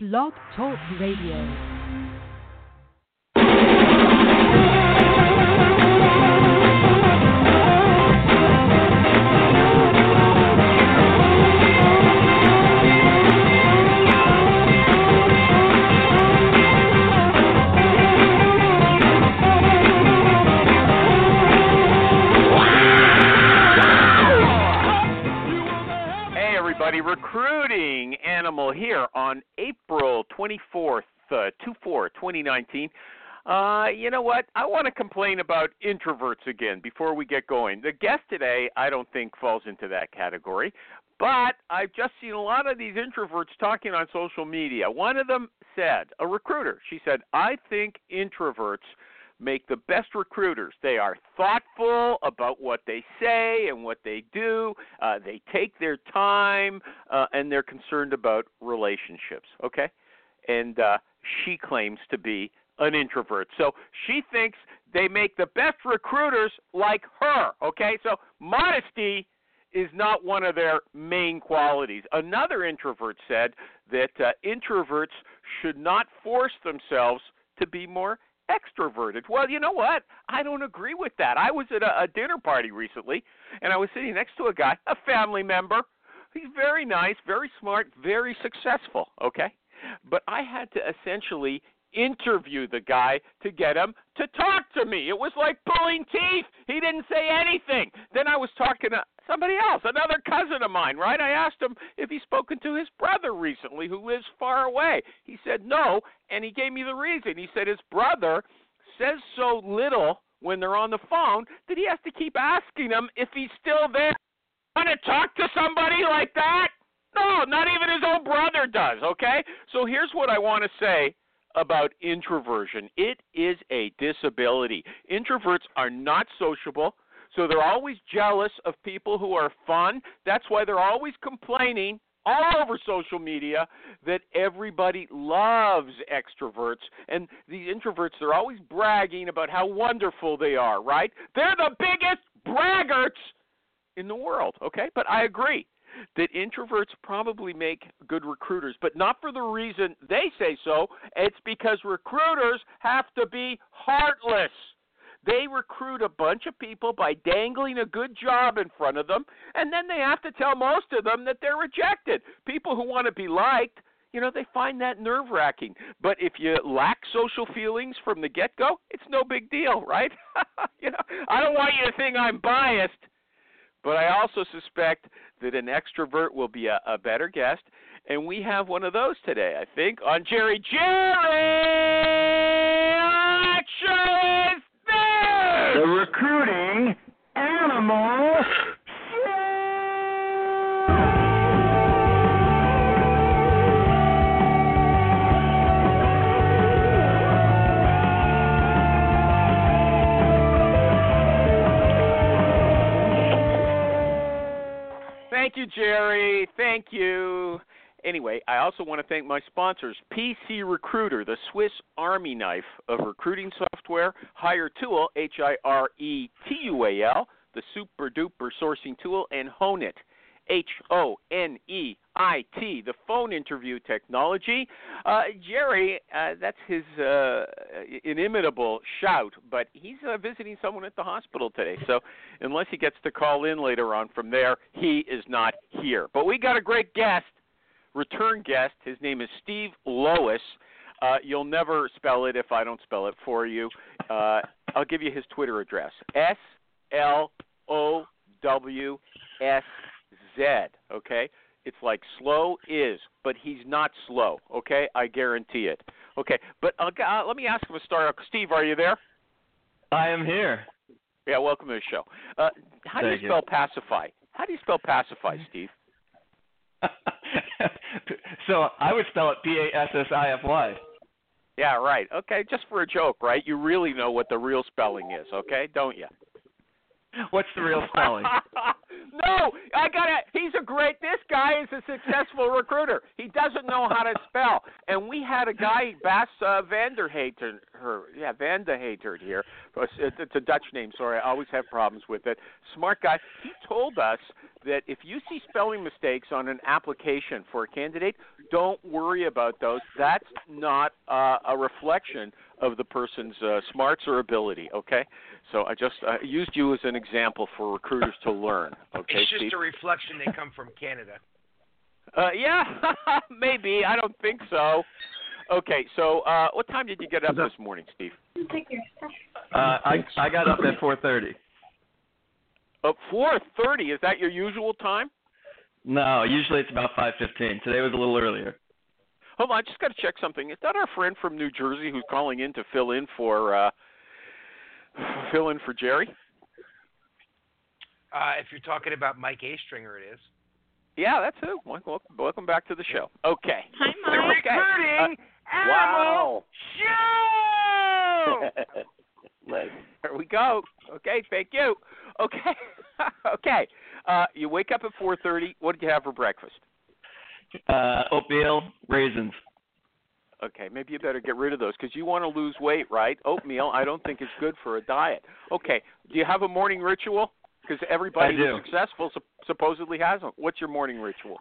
Blog Talk Radio. Animal here on April 24th, uh, 24, 2019. Uh, you know what? I want to complain about introverts again before we get going. The guest today, I don't think falls into that category, but I've just seen a lot of these introverts talking on social media. One of them said, a recruiter, she said, I think introverts make the best recruiters. They are thoughtful about what they say and what they do. Uh, they take their time uh, and they're concerned about relationships. Okay, and uh, she claims to be an introvert, so she thinks they make the best recruiters like her. Okay, so modesty is not one of their main qualities. Another introvert said that uh, introverts should not force themselves to be more extroverted. Well, you know what? I don't agree with that. I was at a, a dinner party recently, and I was sitting next to a guy, a family member. He's very nice, very smart, very successful, okay? But I had to essentially interview the guy to get him to talk to me. It was like pulling teeth. He didn't say anything. Then I was talking to somebody else, another cousin of mine, right? I asked him if he's spoken to his brother recently who lives far away. He said no, and he gave me the reason. He said his brother says so little when they're on the phone that he has to keep asking him if he's still there. Want to talk to somebody like that? No, not even his own brother does, okay? So here's what I want to say about introversion it is a disability. Introverts are not sociable, so they're always jealous of people who are fun. That's why they're always complaining all over social media that everybody loves extroverts and these introverts they're always bragging about how wonderful they are, right? They're the biggest braggarts in the world, okay? But I agree that introverts probably make good recruiters, but not for the reason they say so. It's because recruiters have to be heartless. They recruit a bunch of people by dangling a good job in front of them, and then they have to tell most of them that they're rejected. People who want to be liked, you know, they find that nerve wracking. But if you lack social feelings from the get go, it's no big deal, right? you know, I don't want you to think I'm biased, but I also suspect that an extrovert will be a, a better guest. And we have one of those today, I think, on Jerry Jerry. This? The recruiting animal. Thank you, Jerry. Thank you. Anyway, I also want to thank my sponsors, PC Recruiter, the Swiss Army knife of recruiting software, Hiretual, H I R E T U A L, the super duper sourcing tool, and HoneIt, H O N E I T, the phone interview technology. Uh, Jerry, uh, that's his uh, inimitable shout, but he's uh, visiting someone at the hospital today. So unless he gets to call in later on from there, he is not here. But we got a great guest, return guest. His name is Steve Lowisz. Uh, you'll never spell it if I don't spell it for you. Uh, I'll give you his Twitter address S L O W S Z. Okay? It's like slow is, but he's not slow. Okay? I guarantee it. Okay? But uh, uh, let me ask him a start. Steve, are you there? I am here. Yeah, welcome to the show. Uh, how do Thank you you. spell pacify? How do you spell pacify, Steve? so I would spell it P A S S I F Y. Yeah, right. Okay, just for a joke, right? You really know what the real spelling is, okay? Don't you? What's the real spelling? no, I got to He's a great. This guy is a successful recruiter. He doesn't know how to spell. And we had a guy, Bas uh, Vanderhater, her, yeah, Vanderhater here. It's, it's a Dutch name. Sorry, I always have problems with it. Smart guy. He told us that if you see spelling mistakes on an application for a candidate, don't worry about those. That's not uh, a reflection of the person's uh, smarts or ability. Okay, so I just uh, used you as an example for recruiters to learn. Okay, it's just Steve? a reflection they come from Canada. Uh, yeah, maybe. I don't think so. Okay, so uh, what time did you get up this morning, Steve? Uh, I I got up at 4:30. Uh, four thirty. Is that your usual time? No, usually it's about 5:15. Today was a little earlier. Hold on, I just got to check something. Is that our friend from New Jersey who's calling in to fill in for uh, fill in for Jerry? Uh, if you're talking about Mike Astringer, it is. Yeah, that's who. Welcome, welcome back to the show. Okay. Hi, The Mike. recruiting animal show. There we go. Okay, thank you. Okay, okay. Uh, you wake up at 4:30. What did you have for breakfast? Uh, oatmeal, raisins. Okay, maybe you better get rid of those because you want to lose weight, right? Oatmeal, I don't think is good for a diet. Okay, do you have a morning ritual? Because everybody who's successful sup- supposedly has one. What's your morning ritual?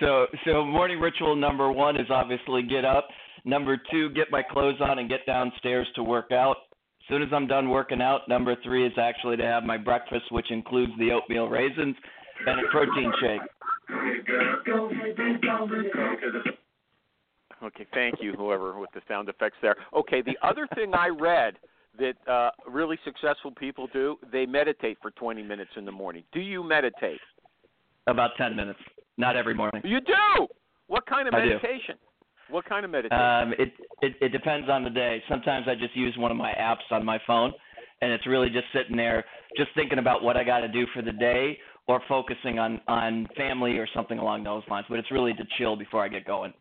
So so morning ritual number one is obviously get up. Number two, get my clothes on and get downstairs to work out. As soon as I'm done working out, number three is actually to have my breakfast, which includes the oatmeal raisins and a protein shake. Okay, thank you, whoever with the sound effects there. Okay, the other thing I read that uh, really successful people do, they meditate for 20 minutes in the morning. Do you meditate? About 10 minutes. Not every morning. You do. What kind of I meditation? What kind of meditation? Um, it, it it depends on the day. Sometimes I just use one of my apps on my phone, and it's really just sitting there, just thinking about what I got to do for the day, or focusing on on family or something along those lines. But it's really to chill before I get going.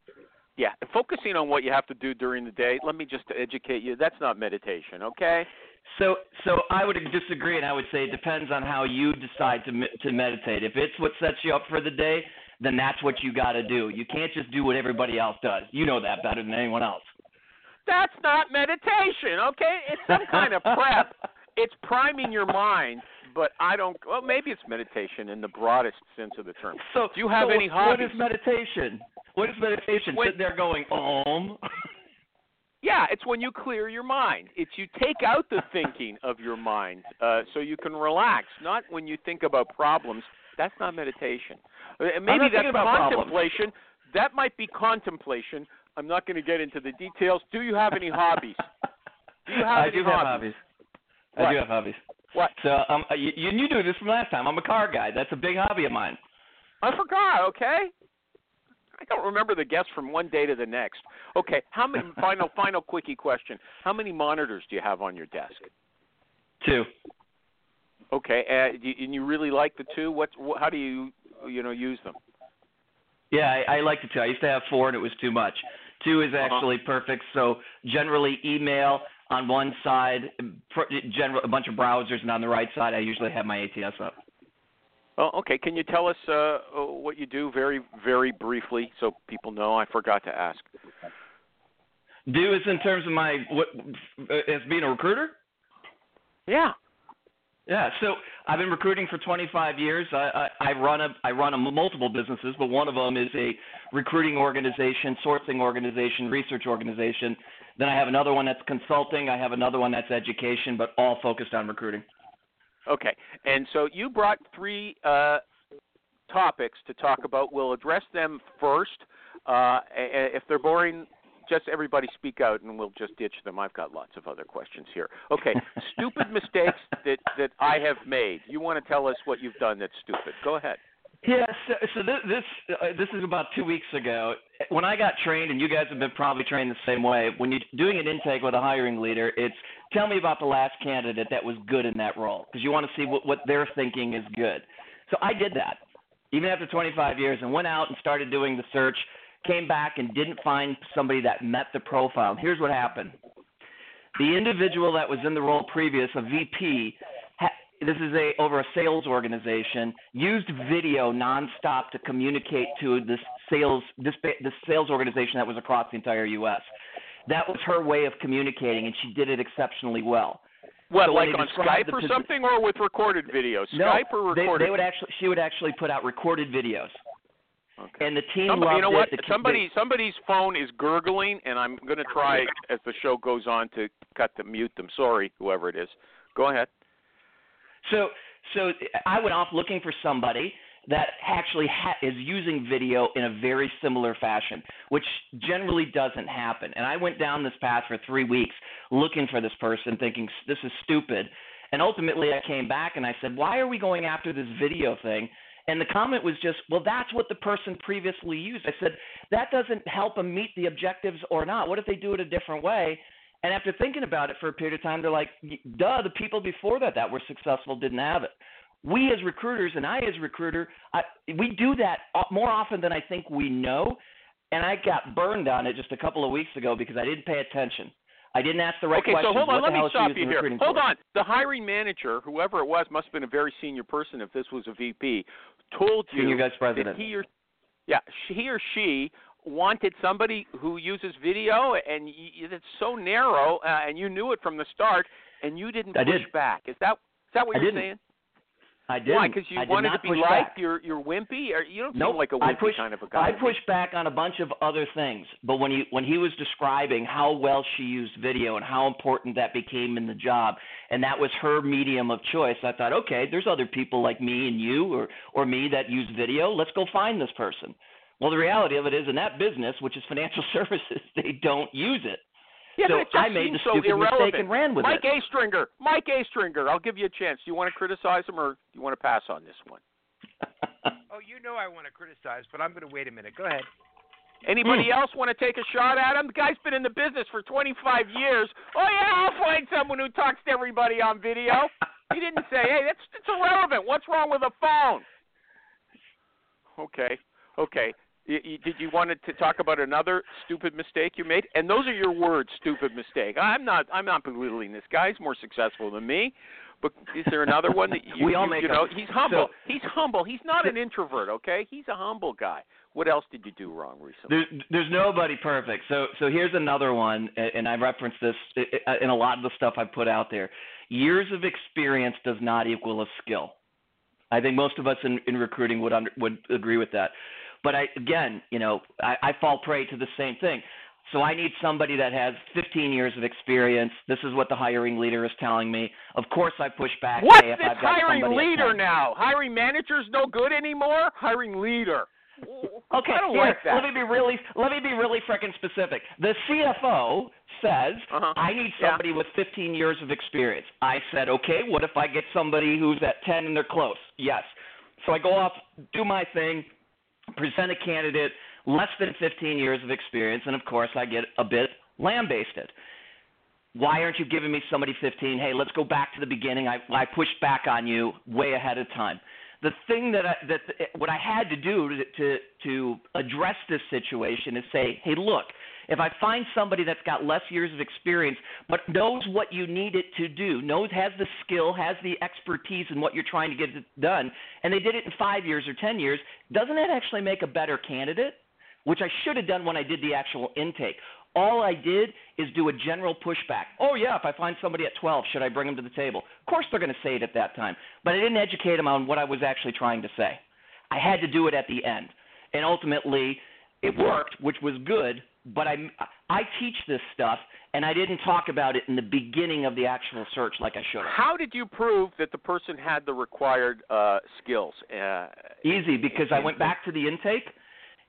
yeah, focusing on what you have to do during the day. Let me just educate you. That's not meditation, okay? So so I would disagree, and I would say it depends on how you decide to to meditate. If it's what sets you up for the day, then that's what you got to do. You can't just do what everybody else does. You know that better than anyone else. That's not meditation, okay? It's some kind of prep. It's priming your mind, but I don't. Well, maybe it's meditation in the broadest sense of the term. So Do you have so any What hobbies? is meditation? What is meditation? When- Sitting there going, Om. Yeah, it's when you clear your mind. It's you take out the thinking of your mind uh, so you can relax. Not when you think about problems. That's not meditation. Uh, Maybe that's thinking problems. contemplation. That might be contemplation. I'm not going to get into the details. Do you have any hobbies? Do you have I any do have hobbies? hobbies. I What? do have hobbies. What? So um, you, you knew this from last time. I'm a car guy. That's a big hobby of mine. I forgot. Okay. I don't remember the guess from one day to the next. Okay. How many? final, final, quickie question. How many monitors do you have on your desk? Two. Okay. Uh, and you really like the two? What? wh- How do you, you know, use them? Yeah, I, I like the two. I used to have four, and it was too much. Two is Uh-huh. actually perfect. So generally, email on one side, general a bunch of browsers, and on the right side, I usually have my ATS up. Oh, okay. Can you tell us uh, uh, what you do very, very briefly, so people know? I forgot to ask. Do is in terms of my what as being a recruiter. Yeah. Yeah, so I've been recruiting for 25 years. I, I, I run a I run a multiple businesses, but one of them is a recruiting organization, sourcing organization, research organization. Then I have another one that's consulting. I have another one that's education, but all focused on recruiting. Okay. And so you brought three uh, topics to talk about. We'll address them first. Uh, if they're boring, just everybody speak out and we'll just ditch them. I've got lots of other questions here. Okay. stupid mistakes that, that I have made. You want to tell us what you've done that's stupid. Go ahead. Yeah, so, so this this, uh, this is about two weeks ago. When I got trained, and you guys have been probably trained the same way. When you're doing an intake with a hiring leader, it's tell me about the last candidate that was good in that role, because you want to see what what they're thinking is good. So I did that, even after 25 years, and went out and started doing the search. Came back and didn't find somebody that met the profile. Here's what happened: the individual that was in the role previous, a VP, this is a over a sales organization used video nonstop to communicate to this sales this this sales organization that was across the entire U.S. That was her way of communicating, and she did it exceptionally well. What, So like on Skype or something, or with recorded video? No, Skype or they, they would actually. She would actually put out recorded videos, Okay. and the team Somebody, loved you know it. what? The ki- Somebody, somebody's phone is gurgling, and I'm going to try as the show goes on to cut to mute them. Sorry, whoever it is. Go ahead. So, so I went off looking for somebody that actually ha- is using video in a very similar fashion, which generally doesn't happen. And I went down this path for three weeks looking for this person, thinking this is stupid. And ultimately, I came back and I said, "Why are we going after this video thing?" And the comment was just, "Well, that's what the person previously used." I said, "That doesn't help them meet the objectives or not. What if they do it a different way?" And after thinking about it for a period of time, they're like, duh, the people before that that were successful didn't have it. We as recruiters and I as recruiter, I, we do that more often than I think we know. And I got burned on it just a couple of weeks ago because I didn't pay attention. I didn't ask the right question. okay, so hold on. What Let me hell is she stop you here. Hold for? on. The hiring manager, whoever it was, must have been a very senior person if this was a VP, told you Senior vice that president. he or yeah, he or she wanted somebody who uses video, and it's so narrow, uh, and you knew it from the start, and you didn't I push did. back. Is that is that what I you're didn't. saying? I didn't. Why? Because you I wanted to be liked. back. You're you're wimpy. Or you don't Nope. seem like a wimpy pushed, kind of a guy. I pushed back on a bunch of other things, but when he when he was describing how well she used video and how important that became in the job, and that was her medium of choice, I thought, okay, there's other people like me and you or or me that use video. Let's go find this person. Well, the reality of it is, in that business, which is financial services, they don't use it. Yeah, so but it just I made the so stupid irrelevant. mistake and ran with Mike it. A. Stringer. Mike A. Stringer. I'll give you a chance. Do you want to criticize him or do you want to pass on this one? Oh, you know I want to criticize, but I'm going to wait a minute. Go ahead. Anybody Hmm. else want to take a shot at him? The guy's been in the business for 25 years. Oh yeah, I'll find someone who talks to everybody on video. He didn't say, "Hey, that's it's irrelevant. What's wrong with a phone?" Okay, okay. Did you want to talk about another stupid mistake you made? And those are your words, stupid mistake. I'm not. I'm not belittling this guy. He's more successful than me. But is there another one that you, We all you, make you know? them. He's humble. So- he's humble. He's not an introvert. Okay, he's a humble guy. What else did you do wrong recently? There's there's nobody perfect. So so here's another one, and I referenced this in a lot of the stuff I put out there. Years of experience does not equal a skill. I think most of us in, in recruiting would under, would agree with that. But I again, you know, I, I fall prey to the same thing. So I need somebody that has 15 years of experience. This is what the hiring leader is telling me. Of course, I push back. What's hey, if this hiring leader now? Hiring manager's no good anymore. Hiring leader. Okay, here, like let me be really let me be really frickin' specific. The CFO says Uh-huh. I need Yeah. somebody with 15 years of experience. I said, okay, what if I get somebody who's at 10 and they're close? Yes. So I go off, do my thing, present a candidate less than 15 years of experience, and of course I get a bit lambasted. Why aren't you giving me somebody 15? Hey, let's go back to the beginning. I, I pushed back on you way ahead of time. The thing that I, that what I had to do to, to to address this situation is say, hey, look, if I find somebody that's got less years of experience but knows what you need it to do, knows has the skill, has the expertise in what you're trying to get it done, and they did it in five years or ten years, doesn't that actually make a better candidate? Which I should have done when I did the actual intake. All I did is do a general pushback. Oh, yeah, if I find somebody at 12, should I bring them to the table? Of course they're going to say it at that time. But I didn't educate them on what I was actually trying to say. I had to do it at the end. And ultimately, it worked, which was good, but I, I teach this stuff, and I didn't talk about it in the beginning of the actual search like I should have. How did you prove that the person had the required uh, skills? Uh, Easy, because I went back to the intake,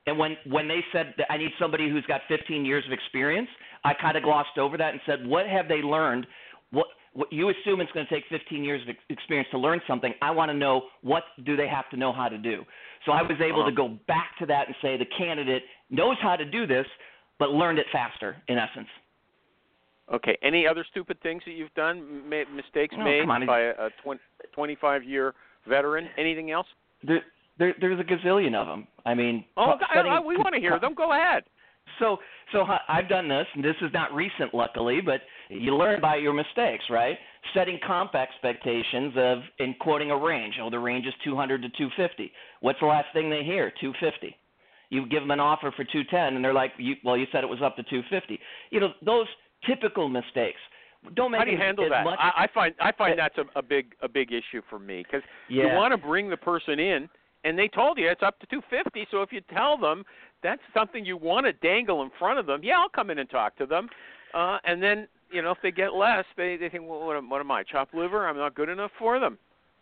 and when when they said that I need somebody who's got 15 years of experience, I kind of glossed over that and said, what have they learned? What what you assume it's going to take 15 years of experience to learn something. I want to know what do they have to know how to do. So I was able Uh-huh. to go back to that and say the candidate knows how to do this, but learned it faster. In essence. okay. Any other stupid things that you've done? Ma- mistakes No, made by a, a 20, 25 year veteran? Anything else? There, there, there's a gazillion of them. I mean, Oh, t- I- setting- I- we want to hear them. Go ahead. So, so I've done this, and this is not recent, luckily, but you learn by your mistakes, right? Setting comp expectations of and quoting a range. Oh, the range is 200 to 250. What's the last thing they hear? 250. You give them an offer for 210, and they're like, you, "Well, you said it was up to 250." You know, those typical mistakes. don't make How do you handle that? much. I, I find I find that's a, a big a big issue for me because yeah. you want to bring the person in, and they told you it's up to 250. So if you tell them that's something you want to dangle in front of them, yeah, I'll come in and talk to them, uh, and then you know if they get less, they they think, well, what am, what am I, chopped liver? I'm not good enough for them.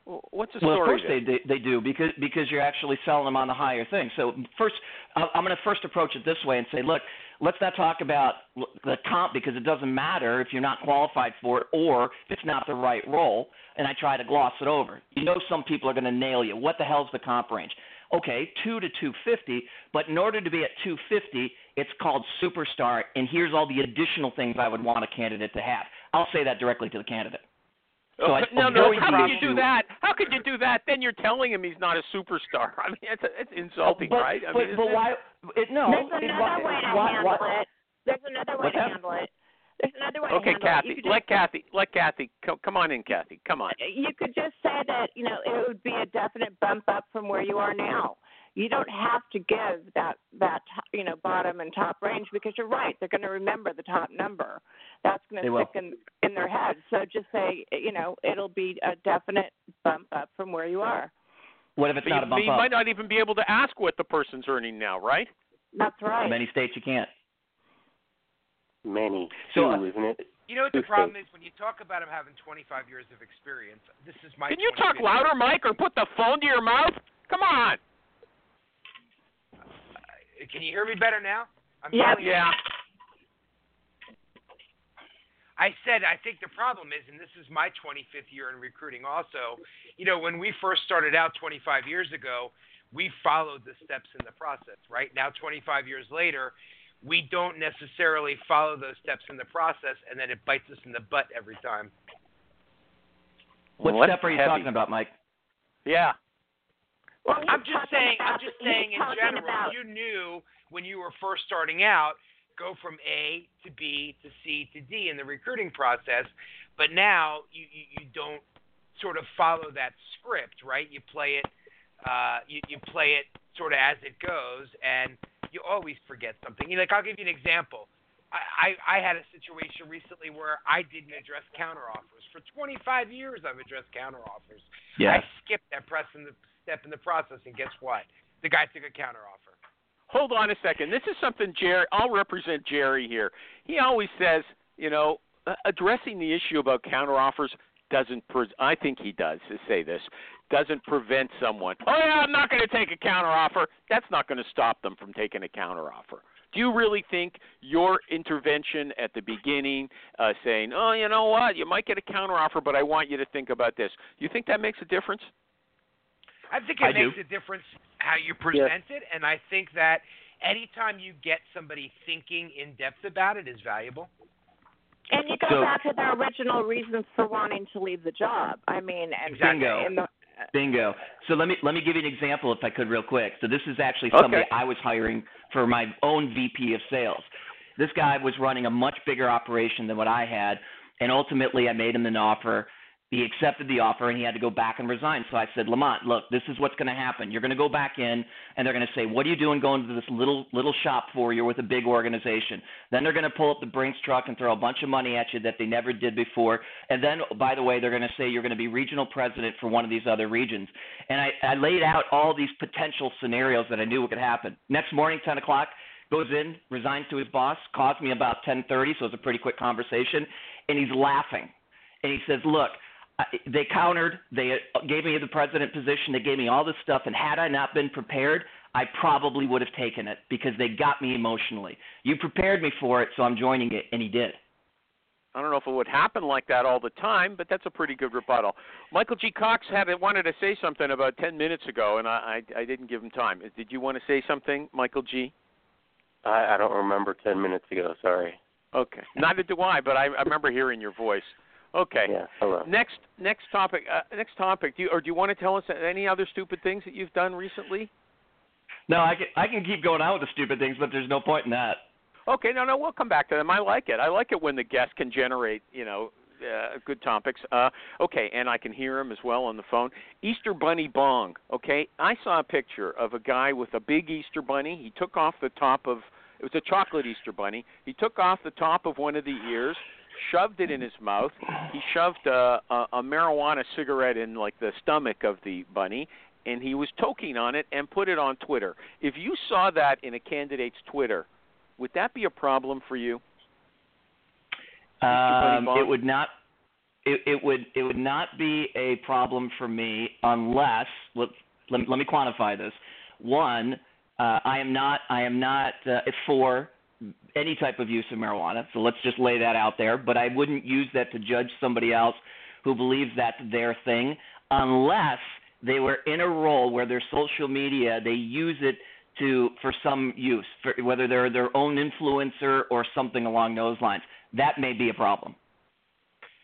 Well, what's the Well, of course there? they, they they do because because you're actually selling them on the higher thing. So first, I'm going to first approach it this way and say, look, let's not talk about the comp because it doesn't matter if you're not qualified for it or if it's not the right role. And I try to gloss it over. You know, some people are going to nail you. What the hell's the comp range? Okay, two to 250, but in order to be at 250, it's called superstar. And here's all the additional things I would want a candidate to have. I'll say that directly to the candidate. So I no, no. How the could you do that? How could you do that? Then you're telling him he's not a superstar. I mean, it's it's insulting, but, right? I but, mean, but why? It, no. There's another why, way to why, handle why, it. There's another way to that? handle it. There's another way Okay, to handle Kathy. it. You could Let just, Kathy. Let Kathy. Come, come on in, Kathy. Come on. You could just say that you know it would be a definite bump up from where you are now. You don't have to give that that you know bottom and top range because you're right. They're going to remember the top number. That's going to stick in in their head. So just say you know it'll be a definite bump up from where you are. what if it's But not you, a but bump you up? might not even be able to ask what the person's earning now, right? That's right. In many states, you can't. Many. So, Two, uh, isn't it? You know what the problem is when you talk about him having 25 years of experience. This is my. Can you talk louder, Mike, or put the phone to your mouth? Come on. Can you hear me better now? I'm Yeah. yelling at Yeah. I said I think the problem is, and this is my 25th year in recruiting. Also, you know, when we first started out 25 years ago, we followed the steps in the process. Right now, 25 years later, we don't necessarily follow those steps in the process, and then it bites us in the butt every time. What Well, step are you heavy. talking about, Mike? Yeah. Well, I'm just saying. I'm just saying in general. about- You knew when you were first starting out, go from A to B to C to D in the recruiting process, but now you you, you don't sort of follow that script, right? You play it. Uh, you, you play it sort of as it goes, and you always forget something. You know, Like I'll give you an example. I, I, I had a situation recently where I didn't address counteroffers. For 25 years, I've addressed counteroffers. Yeah. I skipped that press in the step in the process, and guess what? The guy took a counteroffer. Hold on a second. This is something Jerry. I'll represent Jerry here. He always says, you know, uh, addressing the issue about counteroffers doesn't. Pre- I think he does say this doesn't prevent someone. Oh yeah, I'm not going to take a counteroffer. That's not going to stop them from taking a counteroffer. Do you really think your intervention at the beginning, uh, saying, "Oh, you know what, you might get a counteroffer, but I want you to think about this," you think that makes a difference? I think I it do. makes a difference how you present it, and I think that anytime you get somebody thinking in depth about it is valuable. And you go So- back to their original reasons for wanting to leave the job. I mean, and Exactly. Bingo. in the, uh, Bingo. So let me let me give you an example, if I could, real quick. So this is actually somebody Okay. I was hiring for my own VP of sales. This guy was running a much bigger operation than what I had, and ultimately I made him an offer. He accepted the offer, and he had to go back and resign. So I said, Lamont, look, this is what's going to happen. You're going to go back in, and they're going to say, "What are you doing going to this little little shop for? You're with a big organization." Then they're going to pull up the Brinks truck and throw a bunch of money at you that they never did before. And then, by the way, they're going to say you're going to be regional president for one of these other regions. And I, I laid out all these potential scenarios that I knew could happen. Next morning, 10 o'clock, goes in, resigns to his boss, calls me about 10:30, so it's a pretty quick conversation, and he's laughing, and he says, "Look." I- They countered. They uh, gave me the president position. They gave me all this stuff, and had I not been prepared, I probably would have taken it because they got me emotionally. You prepared me for it, so I'm joining it, and he did. I don't know if it would happen like that all the time, but that's a pretty good rebuttal. Michael G. Cox had wanted to say something about ten minutes ago, and I I, I didn't give him time. Did you want to say something, Michael G? I, I don't remember ten minutes ago. Sorry. Okay. Neither do I, but I, I remember hearing your voice. Okay. Yeah. Hello. Next next topic. Uh, next topic. Do you, or do you want to tell us any other stupid things that you've done recently? No, I can I can keep going out with the stupid things, but there's no point in that. Okay, no, no, we'll come back to them. I like it. I like it when the guest can generate, you know, uh, good topics. Uh, okay, and I can hear him as well on the phone. Easter Bunny Bong. Okay, I saw a picture of a guy with a big Easter bunny. He took off the top of it was a chocolate Easter bunny. He took off the top of one of the ears. Shoved it in his mouth. He shoved a, a, a marijuana cigarette in like the stomach of the bunny, and he was toking on it and put it on Twitter. If you saw that in a candidate's Twitter, would that be a problem for you? Um, it would not. It, it would it would not be a problem for me unless let let, let me quantify this. One, uh, I am not I am not uh, for any type of use of marijuana. So let's just lay that out there. But I wouldn't use that to judge somebody else who believes that's their thing unless they were in a role where their social media they use it to for some use, for, whether they're their own influencer or something along those lines. That may be a problem.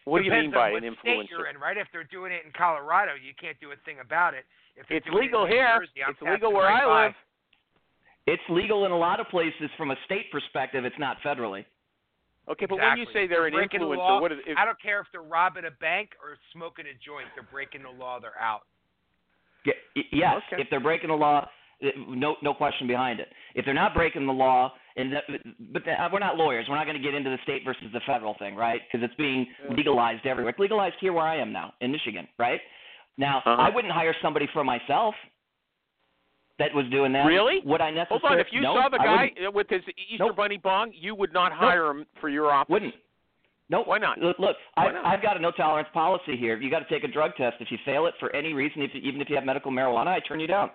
What do you Depends mean by on an what State influencer? you're in, right? If they're doing it in Colorado, you can't do a thing about it. If It's legal it here. Jersey, It's legal where right I by. Live. It's legal in a lot of places from a state perspective. It's not federally. Okay, but when you say they're an breaking the influencer, law, what is if, I don't care if they're robbing a bank or smoking a joint. They're breaking the law. They're out. Y- y- Yes, Okay. if they're breaking the law, uh, no no question behind it. If they're not breaking the law, and that, but the, we're not lawyers, we're not going to get into the state versus the federal thing, right? Because it's being legalized everywhere. It's legalized here where I am now in Michigan, right? Now Uh-huh. I wouldn't hire somebody for myself that was doing that. Really? Would I necessarily? hold on, if you no, saw the guy with his Easter Nope. bunny bong, you would not hire him for your office. Wouldn't. Nope. Why not? Look, look Why I, not? I've got a no tolerance policy here. You got to take a drug test. If you fail it for any reason, if, even if you have medical marijuana, I turn you down.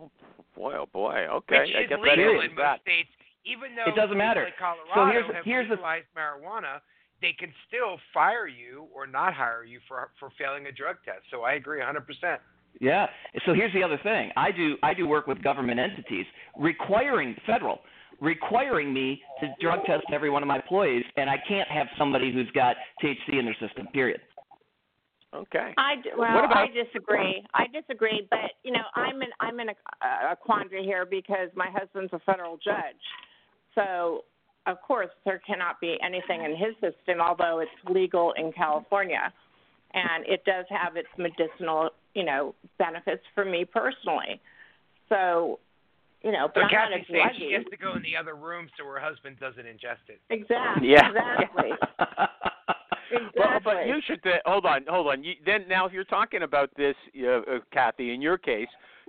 Oh, boy, oh boy. Okay, Which I is guess that legal answers in that. most states, even though It doesn't states matter. Like Colorado So here's- have here's the- marijuana. They can still fire you or not hire you for for failing a drug test. So I agree 100%. Yeah. So here's the other thing. I do I do work with government entities requiring federal requiring me to drug test every one of my employees, and I can't have somebody who's got THC in their system. Period. Okay. I d- well, What about- I disagree. I disagree, but you know, I'm in I'm in a, uh, a quandary here because my husband's a federal judge, so of course there cannot be anything in his system, although it's legal in California, and it does have its medicinal, you know, benefits for me personally. So, you know, So but I'm not a Kathy's saying she has to go in the other room so her husband doesn't ingest it. Exactly. Yeah. Exactly. Well, exactly. but you should uh, hold on, hold on. You, then now, if you're talking about this, uh, uh, Kathy, in your case,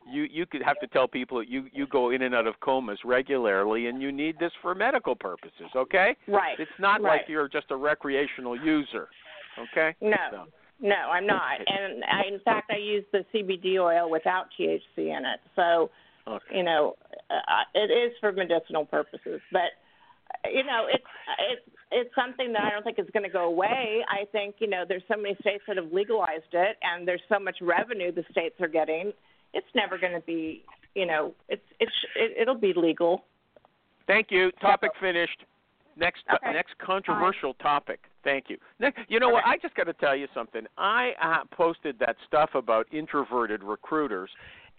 you you could have to tell people that you you go in and out of comas regularly, and you need this for medical purposes. Okay? right. It's not right. like you're just a recreational user. Okay? No, So, no, I'm not. And I, in fact, I use the CBD oil without THC in it. So, okay. you know, uh, it is for medicinal purposes. But, you know, it's it's it's something that I don't think is going to go away. I think you know, there's so many states that have legalized it, and there's so much revenue the states are getting. It's never going to be, you know, it's it's it, it'll be legal. Thank you. Topic finished. Next Okay. next controversial topic. Thank you. Next, you know what? I just got to tell you something. I uh, posted that stuff about introverted recruiters,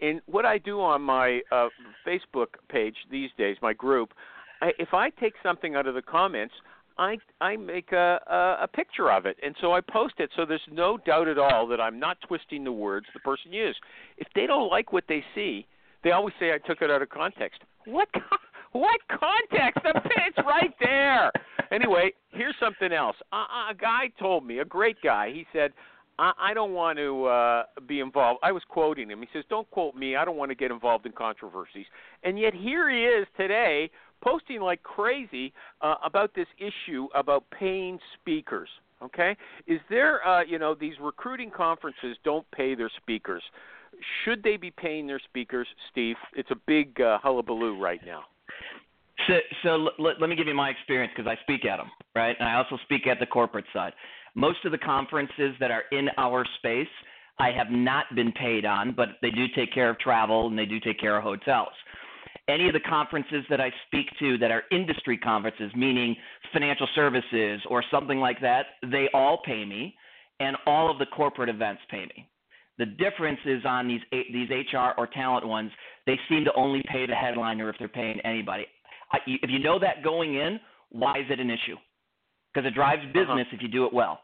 and what I do on my uh, Facebook page these days, my group, I, if I take something out of the comments, I I make a, a a picture of it, and so I post it. So there's no doubt at all that I'm not twisting the words the person used. If they don't like what they see, they always say I took it out of context. What what context? The it's right there. Anyway, here's something else. A, a guy told me, a great guy. He said, I, "I don't want to uh, be involved." I was quoting him. He says, "Don't quote me. I don't want to get involved in controversies." And yet here he is today, posting like crazy uh, about this issue about paying speakers. Okay, is there, uh, you know, these recruiting conferences don't pay their speakers. Should they be paying their speakers, Steve? It's a big uh, hullabaloo right now. So, so l- let me give you my experience because I speak at them, right? And I also speak at the corporate side. Most of the conferences that are in our space, I have not been paid on, but they do take care of travel and they do take care of hotels. Any of the conferences that I speak to that are industry conferences, meaning financial services or something like that, they all pay me, and all of the corporate events pay me. The difference is on these these HR or talent ones, they seem to only pay the headliner if they're paying anybody. I, if you know that going in, why is it an issue? Because it drives business if you do it well.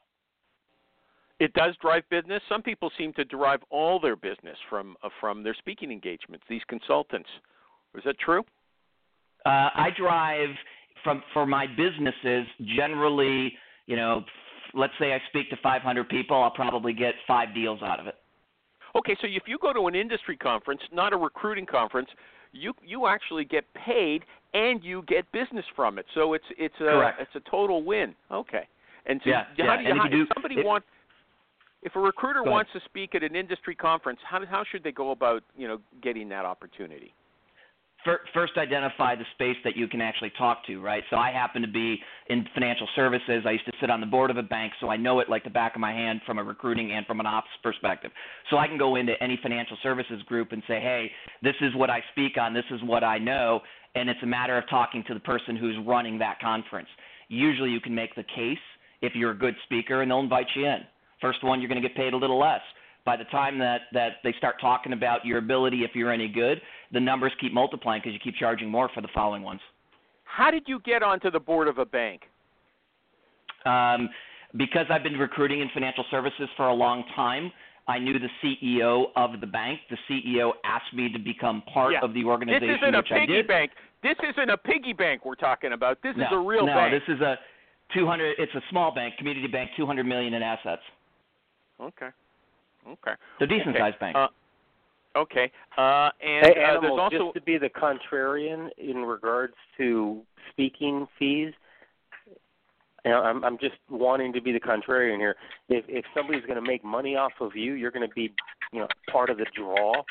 It does drive business. Some people seem to derive all their business from uh, from their speaking engagements. These consultants. Is that true? Uh, I drive from for my businesses, generally, you know, let's say I speak to 500 people, I'll probably get five deals out of it. Okay, so if you go to an industry conference, not a recruiting conference, you you actually get paid and you get business from it. So it's it's a Correct. it's a total win. Okay. And so Yeah, how yeah, do you, and if how, you do- if somebody if- wants if a recruiter wants to speak at an industry conference, how how should they go about, you know, getting that opportunity? Fir- First, identify the space that you can actually talk to, right? So I happen to be in financial services. I used to sit on the board of a bank, so I know it like the back of my hand from a recruiting and from an ops perspective. So I can go into any financial services group and say, hey, this is what I speak on, this is what I know, and it's a matter of talking to the person who's running that conference. Usually you can make the case if you're a good speaker, and they'll invite you in. First one, you're going to get paid a little less by the time that that they start talking about your ability if you're any good the numbers keep multiplying because you keep charging more for the following ones How did you get onto the board of a bank? um, because i've been recruiting in financial services for a long time i knew the ceo of the bank the ceo asked me to become part Yeah. of the organization. This isn't a which piggy bank. This isn't a piggy bank we're talking about. This no, is a real bank. no bank. this is a 200 it's a small bank community bank 200 million in assets Okay. Okay. so decent Okay. sized bank Uh, okay. Uh, and Hey, uh, there's Animal, also just to be the contrarian in regards to speaking fees, you know, I'm I'm just wanting to be the contrarian here. If if somebody's going to make money off of you, you're going to be, you know, part of the draw,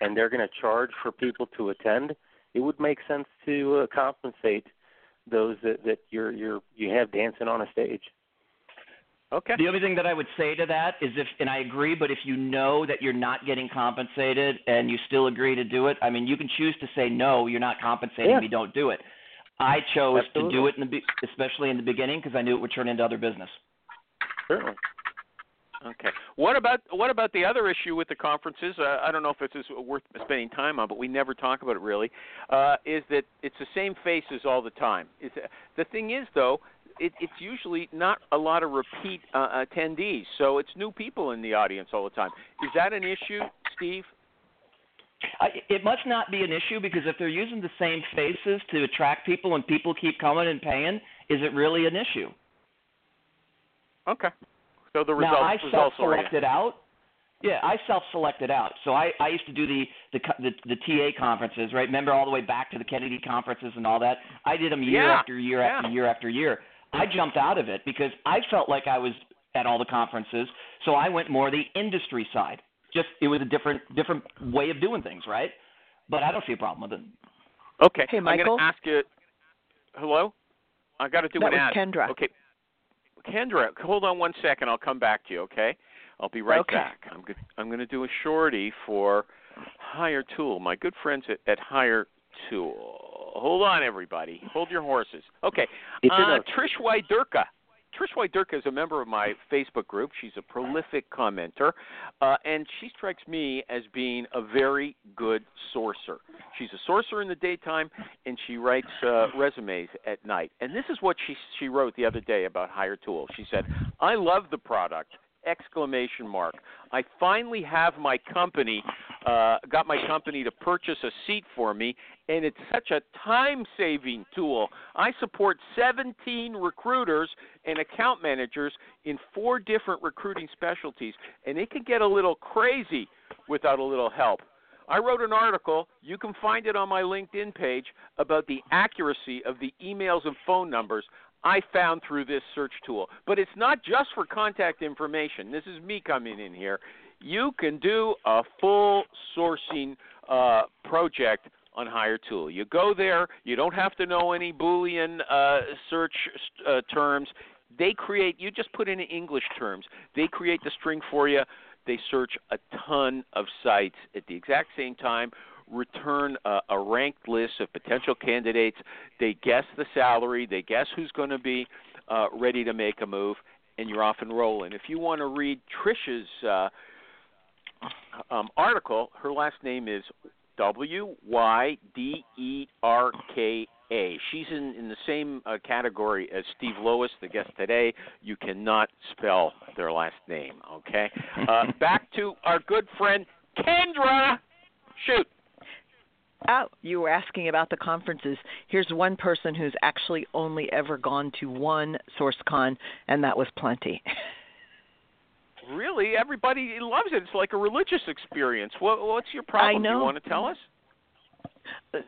and they're going to charge for people to attend. It would make sense to uh, compensate those that that you're you're you have dancing on a stage. Okay. The only thing that I would say to that is if, and I agree, but if you know that you're not getting compensated and you still agree to do it, I mean, you can choose to say no, you're not compensating Yeah. me, don't do it. I chose to do it in the, be- especially in the beginning, because I knew it would turn into other business. Certainly. Okay. What about what about the other issue with the conferences? Uh, I don't know if this is worth spending time on, but we never talk about it really. Uh, is that it's the same faces all the time? Is the thing is though, it, it's usually not a lot of repeat uh, attendees, so it's new people in the audience all the time. Is that an issue, Steve? I, it must not be an issue because if they're using the same faces to attract people and people keep coming and paying, is it really an issue? Okay. So the results. now I self-selected out. Yeah, I self-selected out. So I, I used to do the, the the the TA conferences, right? Remember all the way back to the Kennedy conferences and all that. I did them year Yeah, after year after year after year. I jumped out of it because I felt like I was at all the conferences, so I went more the industry side. Just it was a different different way of doing things, right? But I don't see a problem with it. Okay. Hey, Michael. I'm Michael? going to ask you. Hello. I got to do That an was ad. Kendra. Okay. Kendra, hold on one second. I'll come back to you. Okay. I'll be right Okay. back. I'm good. I'm going to do a shorty for Hire Tool. My good friends at, at Hire Tool. Hold on, everybody. Hold your horses. Okay. Uh. Trish Wyderka. Trish Wyderka is a member of my Facebook group. She's a prolific commenter, uh, and she strikes me as being a very good sourcer. She's a sourcer in the daytime, and she writes uh, resumes at night. And this is what she she wrote the other day about Hiretual. She said, "I love the product." Exclamation mark! I finally have my company, uh, got my company to purchase a seat for me, and it's such a time-saving tool. I support 17 recruiters and account managers in four different recruiting specialties, and it can get a little crazy without a little help. I wrote an article, you can find it on my LinkedIn page, about the accuracy of the emails and phone numbers I found through this search tool. But it's not just for contact information. This is me coming in here. You can do a full sourcing uh, project on Hire Tool. You go there, you don't have to know any Boolean uh, search uh, terms. They create, you just put in English terms. They create the string for you. They search a ton of sites at the exact same time, return a, a ranked list of potential candidates. They guess the salary, they guess who's going to be uh, ready to make a move, and you're off and rolling. If you want to read Trisha's uh, um, article, her last name is W Y D E R K A. She's in, in the same uh, category as Steve Lowisz, the guest today. You cannot spell their last name, okay? Uh, back to our good friend Kendra. Shoot. Oh, you were asking about the conferences. Here's one person who's actually only ever gone to one SourceCon, and that was plenty. Really, everybody loves it. It's like a religious experience. What, what's your problem? I know. You want to tell us?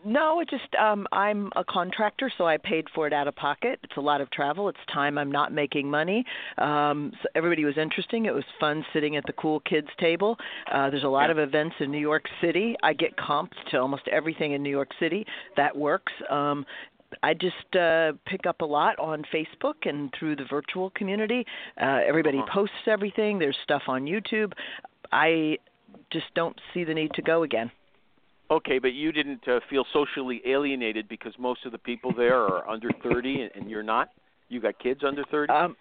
No, it just um I'm a contractor, so I paid for it out of pocket. It's a lot of travel. It's time I'm not making money. Um so everybody was interesting. It was fun sitting at the cool kids table. Uh there's a lot of events in New York City. I get comped to almost everything in New York City. That works. Um I just uh, pick up a lot on Facebook and through the virtual community. Uh, everybody Uh-huh. posts everything. There's stuff on YouTube. I just don't see the need to go again. Okay, but you didn't uh, feel socially alienated because most of the people there are under 30 and, and you're not? You got kids under 30? Um,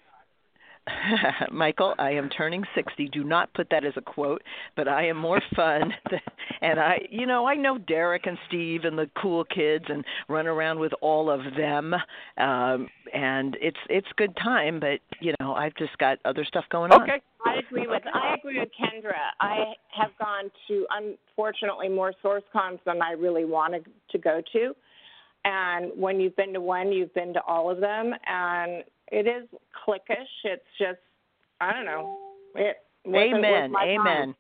Michael, I am turning 60. Do not put that as a quote, but I am more fun. Than, and I, you know, I know Derek and Steve and the cool kids and run around with all of them. Um, and it's it's good time, but you know, I've just got other stuff going on. okay. I agree with I agree with Kendra. I have gone to unfortunately more SourceCons than I really wanted to go to. And when you've been to one, you've been to all of them and it is cliquish. It's just I don't know. It wasn't Amen. time. Amen.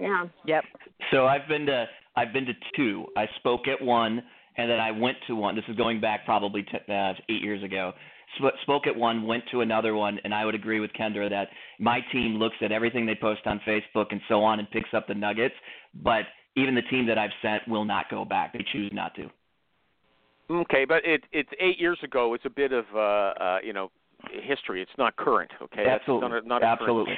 Yeah. Yep. So I've been to I've been to two. I spoke at one, and then I went to one. This is going back probably t- uh, eight years ago. Sp- spoke at one, went to another one, and I would agree with Kendra that my team looks at everything they post on Facebook and so on and picks up the nuggets. But even the team that I've sent will not go back. They choose not to. Okay, but it it's 8 years ago. It's a bit of uh, uh you know, history. It's not current, okay? That's Absolutely. not a, not current- Absolutely.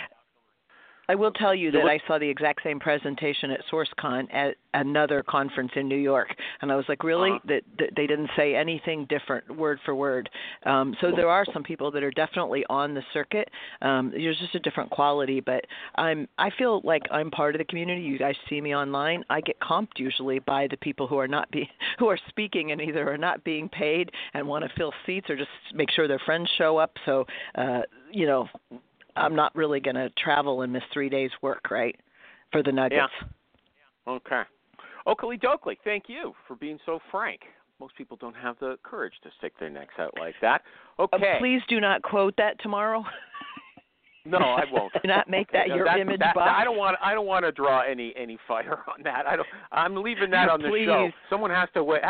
I will tell you that I saw the exact same presentation at SourceCon at another conference in New York, and I was like, really? Uh-huh. That, that they didn't say anything different, word for word. Um, so there are some people that are definitely on the circuit. Um, there's just a different quality, but I'm I feel like I'm part of the community. You guys see me online. I get comped usually by the people who are not be who are speaking and either are not being paid and want to fill seats or just make sure their friends show up. So uh, you know, I'm not really going to travel and miss three days' work, right? For the Nuggets. Yeah. Okay. Oakley Dokley, thank you for being so frank. Most people don't have the courage to stick their necks out like that. Uh, Okay. please do not quote that tomorrow. No, I won't. do not make that No, your that- image that-. I don't want. I don't want to draw any any fire on that. I don't. I'm leaving that on the show. Someone has to wait.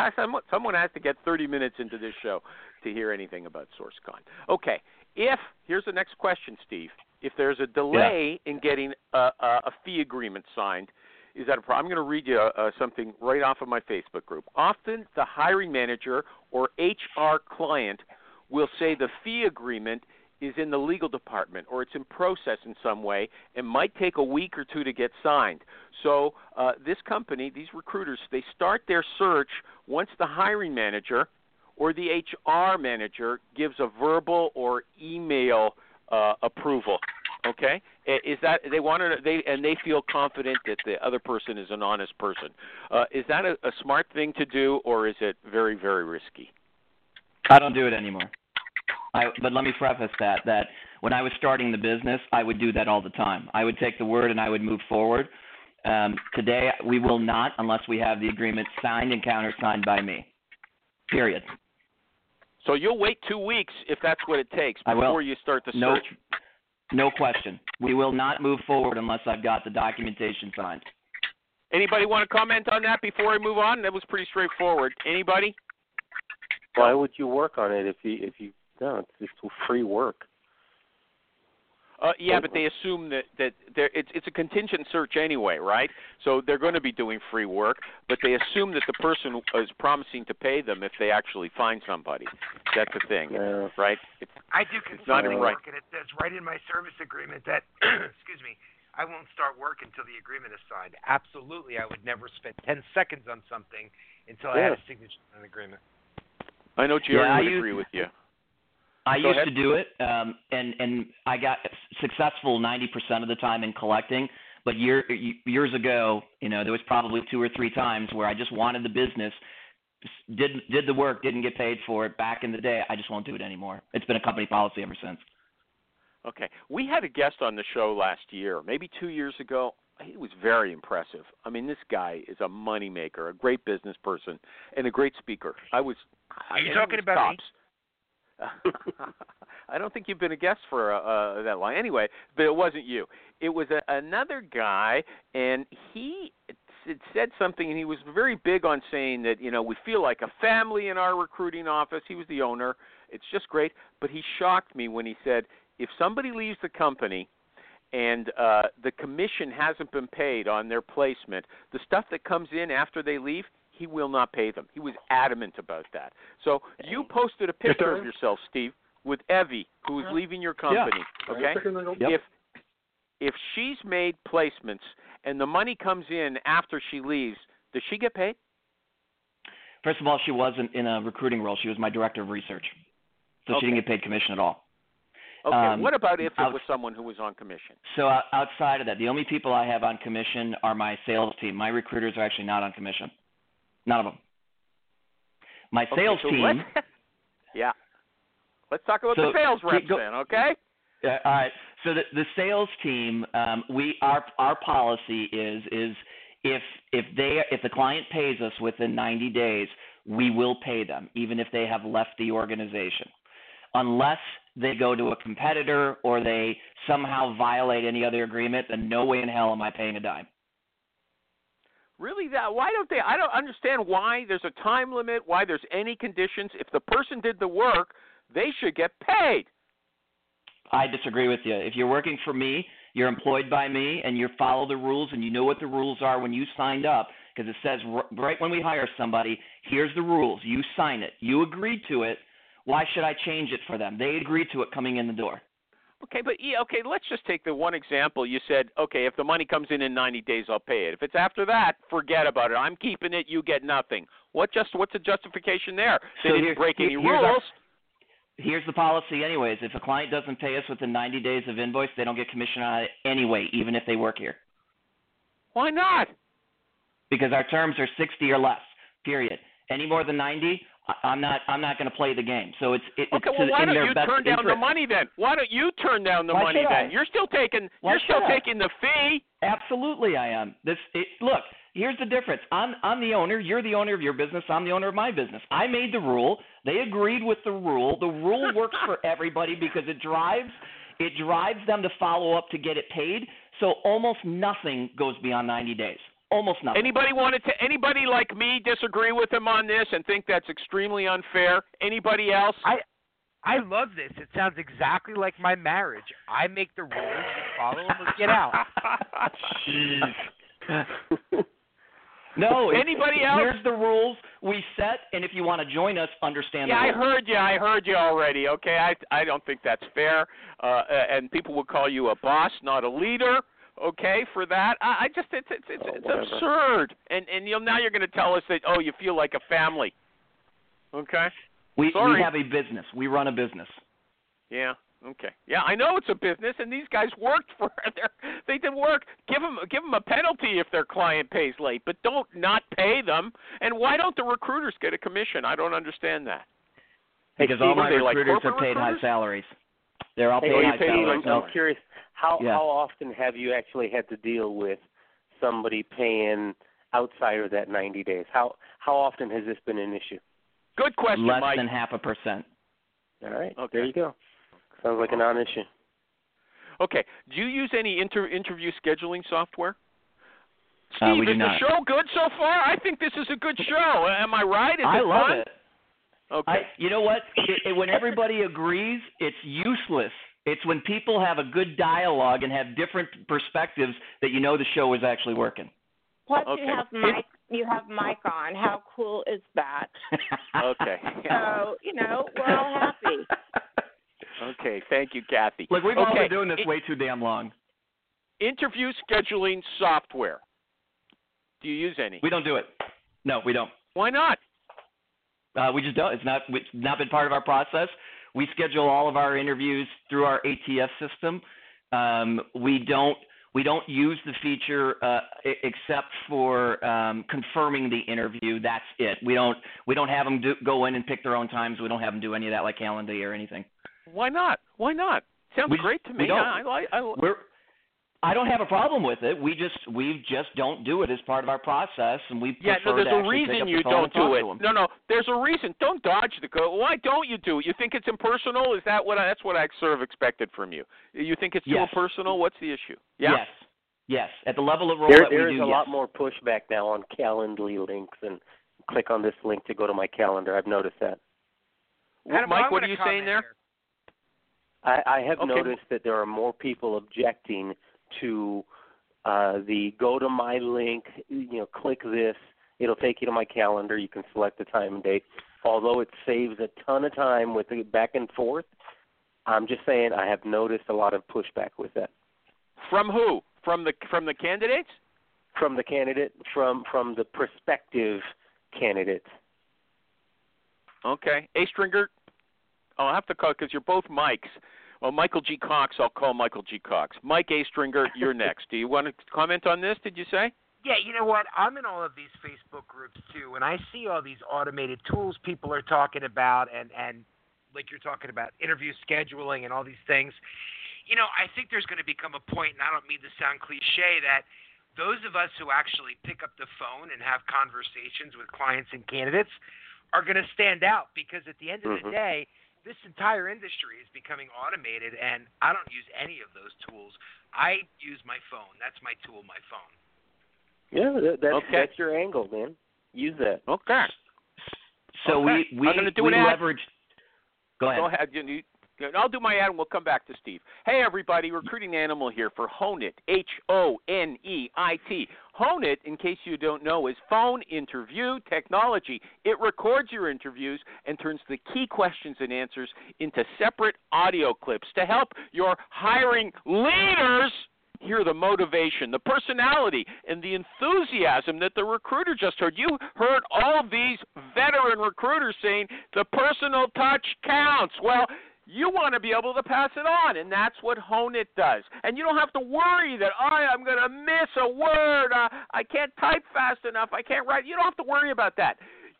Someone has to get 30 minutes into this show to hear anything about SourceCon. Okay. If here's the next question, Steve. If there's a delay in getting a, a, a fee agreement signed, is that a problem? I'm going to read you uh, something right off of my Facebook group. Often, the hiring manager or HR client will say the fee agreement is in the legal department or it's in process in some way and might take a week or two to get signed. So uh, this company, these recruiters, they start their search once the hiring manager or the HR manager gives a verbal or email uh, approval. Okay, is that they want to they and they feel confident that the other person is an honest person? Uh, is that a, a smart thing to do, or is it very very risky? I don't do it anymore. I, but let me preface that that when I was starting the business, I would do that all the time. I would take the word and I would move forward. Um, today, we will not unless we have the agreement signed and countersigned by me. Period. So you'll wait two weeks if that's what it takes I will. before you start the No, search. no question. We will not move forward unless I've got the documentation signed. Anybody want to comment on that before I move on? That was pretty straightforward. Anybody? Why would you work on it if you if you no? It's just free work. Uh, yeah, but they assume that that they're, it's it's a contingent search anyway, right? So they're going to be doing free work, but they assume that the person is promising to pay them if they actually find somebody. That's the thing, Yeah. right? It's, I do It's not consulting right. work, and it says right in my service agreement that, excuse me, I won't start work until the agreement is signed. Absolutely, I would never spend 10 seconds on something until I had a signature on an agreement. I know Jerry Yeah, I would use- agree with you. I Go used ahead. to do it, um, and and I got successful 90% of the time in collecting. But year, years ago, you know, there was probably two or three times where I just wanted the business, did did the work, didn't get paid for it. Back in the day, I just won't do it anymore. It's been a company policy ever since. Okay, we had a guest on the show last year, maybe two years ago. he was very impressive. I mean, this guy is a moneymaker, a great business person, and a great speaker. I was. Are you I, talking was about me? tops. I don't think you've been a guest for uh, uh, that long. Anyway, but it wasn't you. It was a, another guy, and he it said something, and he was very big on saying that you know we feel like a family in our recruiting office. He was the owner. It's just great. But he shocked me when he said if somebody leaves the company and uh, the commission hasn't been paid on their placement, the stuff that comes in after they leave, he will not pay them. He was adamant about that. So you posted a picture of yourself, Steve, with Evie, who's leaving your company. Okay, Yep. if if she's made placements and the money comes in after she leaves, does she get paid? First of all, she wasn't in a recruiting role. She was my director of research, so she didn't get paid commission at all. Okay. Um, what about if it out- was someone who was on commission? So uh, outside of that, the only people I have on commission are my sales team. My recruiters are actually not on commission. None of them. My Okay, sales so team. yeah. Let's talk about So, the sales reps go- then, okay? Uh, all right. So the the sales team, um, we our our policy is is if if they if the client pays us within 90 days, we will pay them even if they have left the organization, unless they go to a competitor or they somehow violate any other agreement. Then no way in hell am I paying a dime. Really that why don't they I don't understand why there's a time limit, why there's any conditions. If the person did the work, they should get paid. I disagree with you. If you're working for me, you're employed by me, and you follow the rules, and you know what the rules are when you signed up, because it says right when we hire somebody, here's the rules. You sign it. You agreed to it. Why should I change it for them? They agreed to it coming in the door. Okay, but yeah, okay, let's just take the one example. You said, okay, if the money comes in in 90 days, I'll pay it. If it's after that, forget about it. I'm keeping it. You get nothing. What just what's the justification there? They So didn't here- break any here- here's our- rules. Here's the policy, anyways. If a client doesn't pay us within 90 days of invoice, they don't get commission on it anyway, even if they work here, Why not? because our terms are 60 or less. Period. Any more than 90, I- I'm not. I'm not going to play the game. So it's it, Okay, it's well, why don't you turn down the money then? Why don't you turn down the Why money then? You're still taking Why you're still I? taking the fee. Absolutely, I am. This it, look. Here's the difference. I'm I'm the owner. You're the owner of your business. I'm the owner of my business. I made the rule. They agreed with the rule. The rule works for everybody because it drives it drives them to follow up to get it paid. So almost nothing goes beyond 90 days. Almost nothing. Anybody wanted to anybody like me disagree with him on this and think that's extremely unfair? Anybody else? I I love this. It sounds exactly like my marriage. I make the rules, you follow them, or get out. Jeez. No. it's- Anybody else? Here's the rules we set, and if you want to join us, understand Yeah, the I heard you. I heard you already. Okay, I I don't think that's fair. Uh, and people will call you a boss, not a leader. Okay, for that, I, I just it's it's it's, Oh, it's whatever. absurd. And and you'll now you're going to tell us that oh you feel like a family. Okay. We Sorry. we have a business. We run a business. Yeah. Okay. Yeah, I know it's a business, and these guys worked for their. They did work. Give them give them a penalty if their client pays late, but don't not pay them. And why don't the recruiters get a commission? I don't understand that. Because Steve, all my like recruiters are corporate paid high salaries. They're all Hey, paid are you high paid- salaries. I'm, No. I'm curious how Yeah. how often have you actually had to deal with somebody paying outside of that 90 days? How how often has this been an issue? Good question, Less Mike. than half a percent. All right, Okay. there you go. Sounds like a non-issue. Okay. Do you use any inter- interview scheduling software? Uh, Steve, we do is not. the show good so far? I think this is a good show. Am I right? Is I it love fun? it. Okay. I, you know what? It, it, when everybody agrees, it's useless. It's when people have a good dialogue and have different perspectives that you know the show is actually working. Plus, Okay. you have Mike. You have Mike on. How cool is that? okay. So you know we're all happy. okay. Thank you, Kathy. Look, we've all been doing this i- way too damn long. interview scheduling software. Do you use any? We don't do it. No, we don't. Why not? Uh, we just don't. It's not. It's not been part of our process. We schedule all of our interviews through our ATS system. Um, we don't. We don't use the feature uh, except for um, confirming the interview. That's it. We don't. We don't have them do, go in and pick their own times. We don't have them do any of that like Calendly or anything. Why not? Why not? Sounds We- great to we me. don't. I, I, I, We're I don't have a problem with it. We just we just don't do it as part of our process, and we Yeah, no, prefer there's to a pick reason up the you phone don't and talk do to it. 'em. No, no, there's a reason. Don't dodge the code. Why don't you do it? You think it's impersonal? Is that what I, that's what I sort of expected from you? You think it's too Yes. impersonal? What's the issue? Yeah. Yes, yes. At the level of role There, that we do. there is a yes. lot more pushback now on Calendly links and click on this link to go to my calendar. I've noticed that. Adam, I Mike, what are you saying there? here. I, I have Okay. noticed that there are more people objecting to uh, the go to my link, you know, click this, it'll take you to my calendar. You can select the time and date. Although it saves a ton of time with the back and forth, I'm just saying I have noticed a lot of pushback with that From who? From the from the candidates? from the candidate, from from the prospective candidates. Okay. A Stringer. I'll have to call because you're both Mikes. Well, Michael G. Cox. I'll call Michael G. Cox. Mike A. Stringer, you're next. Do you want to comment on this? Did you say? Yeah, you know what? I'm in all of these Facebook groups too, and I see all these automated tools people are talking about, and and like you're talking about interview scheduling and all these things. You know, I think there's going to become a point, and I don't mean to sound cliche, that those of us who actually pick up the phone and have conversations with clients and candidates are going to stand out because at the end of the Mhm. day, this entire industry is becoming automated, and I don't use any of those tools. I use my phone. That's my tool, my phone. Yeah, that, that's Okay. that's your angle, man. Use that. Okay. So Okay. we we I'm gonna do we an ad. Go ahead. Go ahead. You, you, I'll do my ad and we'll come back to Steve. Hey, everybody, Recruiting Animal here for Honeit, H O N E I T. Honeit, in case you don't know, is phone interview technology. It records your interviews and turns the key questions and answers into separate audio clips to help your hiring leaders hear the motivation, the personality, and the enthusiasm that the recruiter just heard. You heard all these veteran recruiters saying the personal touch counts. Well, you want to be able to pass it on, and that's what Honeit does. And you don't have to worry that I am going to miss a word. Uh, I can't type fast enough. I can't write. You don't have to worry about that.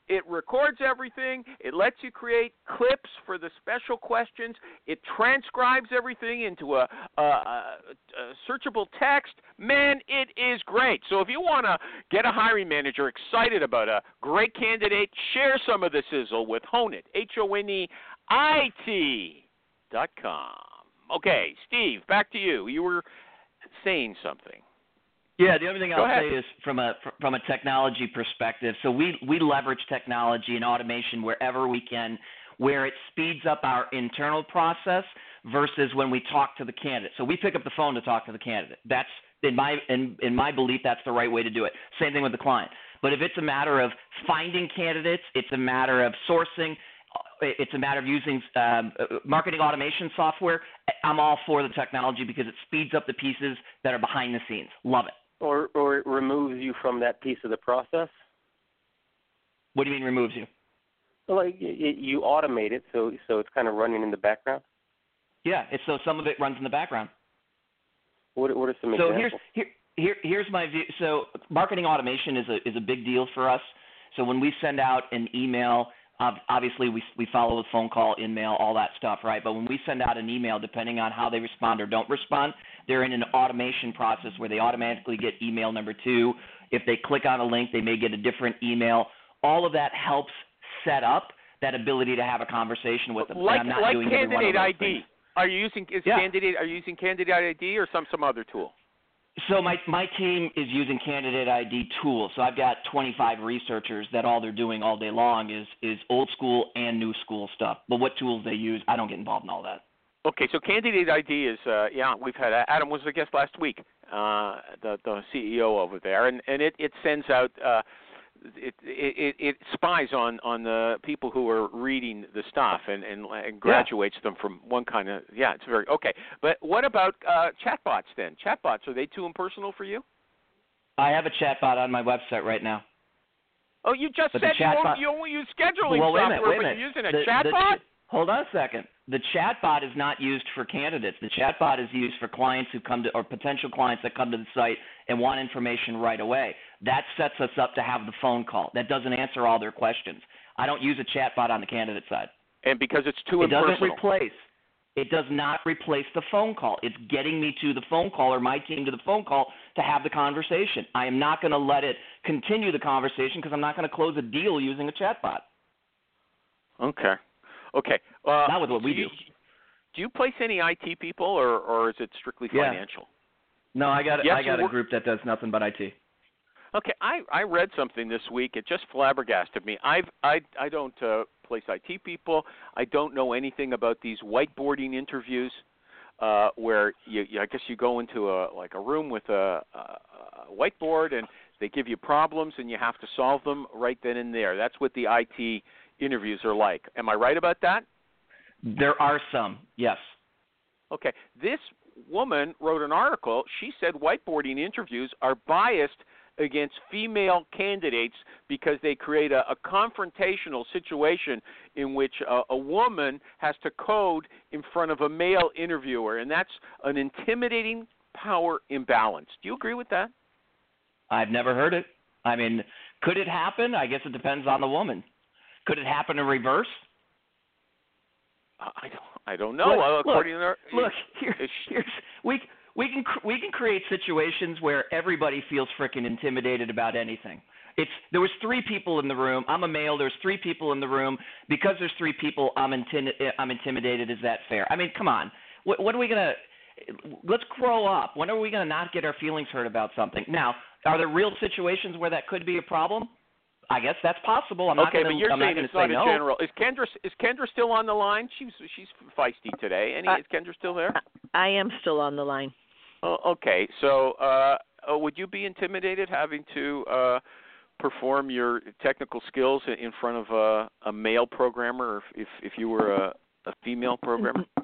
It records everything. It lets you create clips for the special questions. It transcribes everything into a, a, a, a searchable text. Man, it is great. So if you want to get a hiring manager excited about a great candidate, share some of the sizzle with Honeit, H O N E I T dot com. Okay, Steve, back to you. You were saying something. Yeah, the only thing Go I'll ahead. say is from a from a technology perspective. So we we leverage technology and automation wherever we can, where it speeds up our internal process versus when we talk to the candidate. So we pick up the phone to talk to the candidate. That's in my in in my belief that's the right way to do it. Same thing with the client. But if it's a matter of finding candidates, it's a matter of sourcing, it's a matter of using um, uh, marketing automation software. I'm all for the technology because it speeds up the pieces that are behind the scenes. Love it. Or or it removes you from that piece of the process. What do you mean removes you? Like it, you automate it, so so it's kind of running in the background. Yeah, it's so some of it runs in the background. What what are some So examples? here's here, here here's my view. So marketing automation is a is a big deal for us. So when we send out an email, obviously we we follow with phone call, email, all that stuff, right? But when we send out an email, depending on how they respond or don't respond, they're in an automation process where they automatically get email number two. If they click on a link, they may get a different email. All of that helps set up that ability to have a conversation with them. Like I'm not like doing every one of candidate ID. things. Are you using is Yeah. candidate are you using candidate ID or some some other tool? So my my team is using candidate ID tools. So I've got 25 researchers that all they're doing all day long is is old school and new school stuff. But what tools they use, I don't get involved in all that. Okay, so candidate ID is uh, yeah we've had Adam was a guest last week, uh, the the CEO over there, and and it it sends out. Uh, it, it it spies on on the people who are reading the stuff and and, and graduates them from one kind of yeah it's very okay but what about uh chatbots then chatbots are they too impersonal for you I have a chatbot on my website right now. oh you just But said you, only, you only use scheduling well, wait a software minute, wait a but you're using a The- chatbot ch- hold on a second. The chatbot is not used for candidates. The chatbot is used for clients who come to or potential clients that come to the site and want information right away. That sets us up to have the phone call. That doesn't answer all their questions. I don't use a chatbot on the candidate side. and because it's too it doesn't replace. It does not replace the phone call. It's getting me to the phone call or my team to the phone call to have the conversation. I am not going to let it continue the conversation because I'm not going to close a deal using a chatbot. Okay. Okay. Uh, Not with what we do. You, do. you place any IT people, or or is it strictly financial? Yeah. No, I got Yes, I got a group that does nothing but IT. Okay, I I read something this week. It just flabbergasted me. I've I I don't uh, place IT people. I don't know anything about these whiteboarding interviews, uh, where you, you I guess you go into a like a room with a, a, a whiteboard and they give you problems and you have to solve them right then and there. That's what the IT interviews are like. Am I right about that? There are some, yes. Okay. This woman wrote an article. She said whiteboarding interviews are biased against female candidates because they create a, a confrontational situation in which a, a woman has to code in front of a male interviewer, and that's an intimidating power imbalance. Do you agree with that? I've never heard it. I mean, could it happen? I guess it depends on the woman. Could it happen in reverse? I don't. I don't know. Look, Uh, look, according to Look, here, here's we we can cr- we can create situations where everybody feels freaking intimidated about anything. It's there was three people in the room. I'm a male. There's three people in the room. Because there's three people, I'm inti- I'm intimidated. Is that fair? I mean, come on. What, what are we gonna? Let's grow up. When are we gonna not get our feelings hurt about something? Now, are there real situations where that could be a problem? I guess that's possible. I'm not okay, gonna, but you're I'm saying gonna it's say not no. a general. Is Kendra is Kendra still on the line? She's she's feisty today. Any Uh, is Kendra still there? I am still on the line. Oh, okay. So, uh, uh, would you be intimidated having to uh, perform your technical skills in- in front of a, a male programmer, if if, if you were a, a female programmer?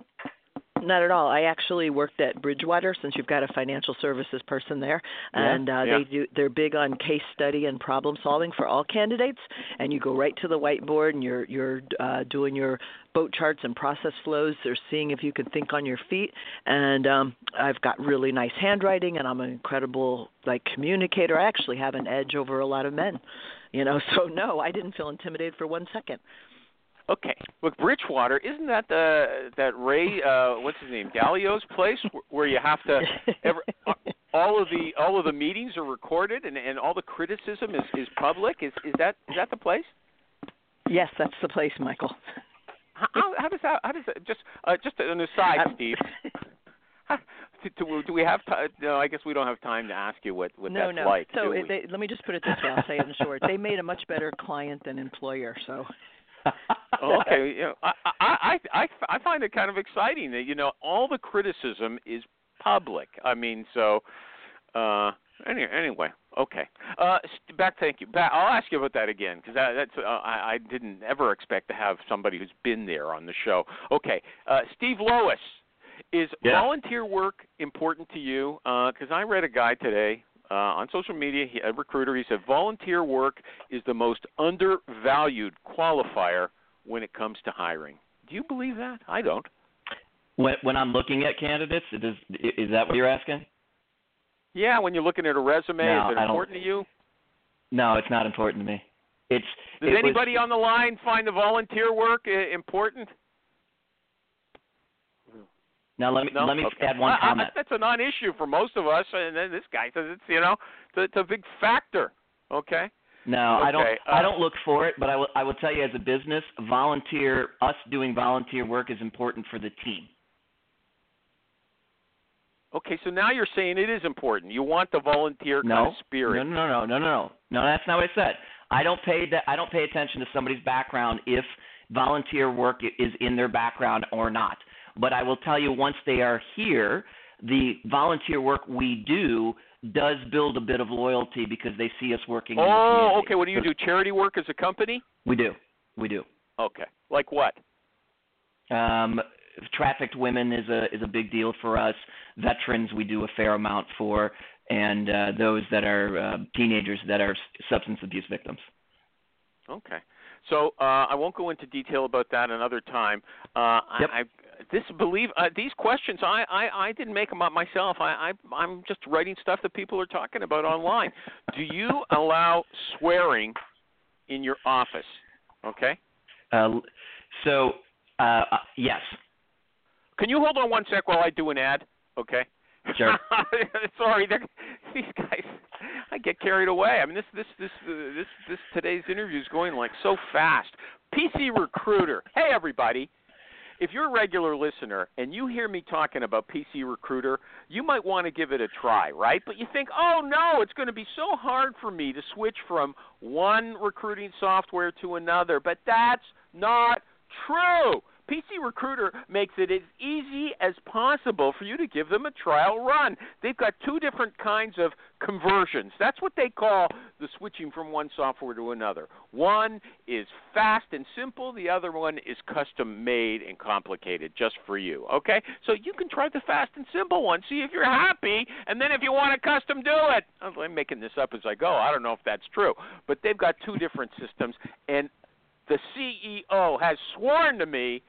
Not at all. I actually worked at Bridgewater since you've got a financial services person there, Yeah, and uh, yeah. they do. They're big on case study and problem solving for all candidates. And you go right to the whiteboard, and you're you're uh, doing your boat charts and process flows. They're seeing if you can think on your feet. And um, I've got really nice handwriting, and I'm an incredible like communicator. I actually have an edge over a lot of men. You know, so no, I didn't feel intimidated for one second. Okay. Look, Bridgewater, isn't that the that Ray? Uh, what's his name? Dalio's place, where you have to. Every, all of the all of the meetings are recorded, and and all the criticism is is public. Is is that is that the place? yes, that's the place, Michael. How, how, does that? How does that? Just uh, just an aside, Um, Steve. How- Do, do, we have time? No, I guess we don't have time to ask you what what no, that's no. like. so it, they, let me just put it this way. I'll say it in short. They made a much better client than employer. So Oh, okay, you know, I, I I I find it kind of exciting that you know all the criticism is public. I mean, so uh any, anyway, okay. Uh back thank you. Back, I'll ask you about that again because that, that's uh, I I didn't ever expect to have somebody who's been there on the show. Okay. Uh Steve Lowisz is Yeah. volunteer work important to you? Because I read a guy today uh, on social media, he, a recruiter. He said volunteer work is the most undervalued qualifier when it comes to hiring. Do you believe that? I don't. When when I'm looking at candidates, it is is that what you're asking? Yeah, when you're looking at a resume, No, is it important to you? No, it's not important to me. It's Does it was- anybody on the line find the volunteer work important? Now let me No. let me Okay. add one I- I- comment. that's a non-issue for most of us, and then this guy says it's you know it's a, it's a big factor. Okay. No, I don't. Uh, I don't look for it, but I will. I will tell you as a business, volunteer us doing volunteer work is important for the team. Okay, so now you're saying it is important. You want the volunteer No, kind of spirit. no, no, no, no, no, no, no. That's not what I said. I don't pay that. I don't pay attention to somebody's background if volunteer work is in their background or not. But I will tell you, once they are here, the volunteer work we do does build a bit of loyalty because they see us working. Oh, okay. What do you do? Charity work as a company? We do. We do. Okay. Like what? Um, trafficked women is a is a big deal for us. Veterans we do a fair amount for, and uh, those that are uh, teenagers that are substance abuse victims. Okay. So uh, I won't go into detail about that another time. Uh, Yep. I this believe uh, these questions I, I I didn't make them up myself. I, I I'm just writing stuff that people are talking about online. Do you allow swearing in your office? Okay. Uh, so uh, uh, yes, Can you hold on one sec while I do an ad? Okay. Sure. Sorry, these guys. I get carried away. I mean, this this this uh, this this today's interview is going like so fast. PC Recruiter. Hey, everybody. If you're a regular listener and you hear me talking about PC Recruiter, you might want to give it a try, right? But you think, oh no, it's going to be so hard for me to switch from one recruiting software to another. But that's not true. PC Recruiter makes it as easy as possible for you to give them a trial run. They've got two different kinds of conversions. That's what they call the switching from one software to another. One is fast and simple, the other one is custom made and complicated just for you. Okay? So you can try the fast and simple one, see if you're happy, and then if you want to custom do it. I'm making this up as I go. I don't know if that's true. But they've got two different systems and the CEO has sworn to me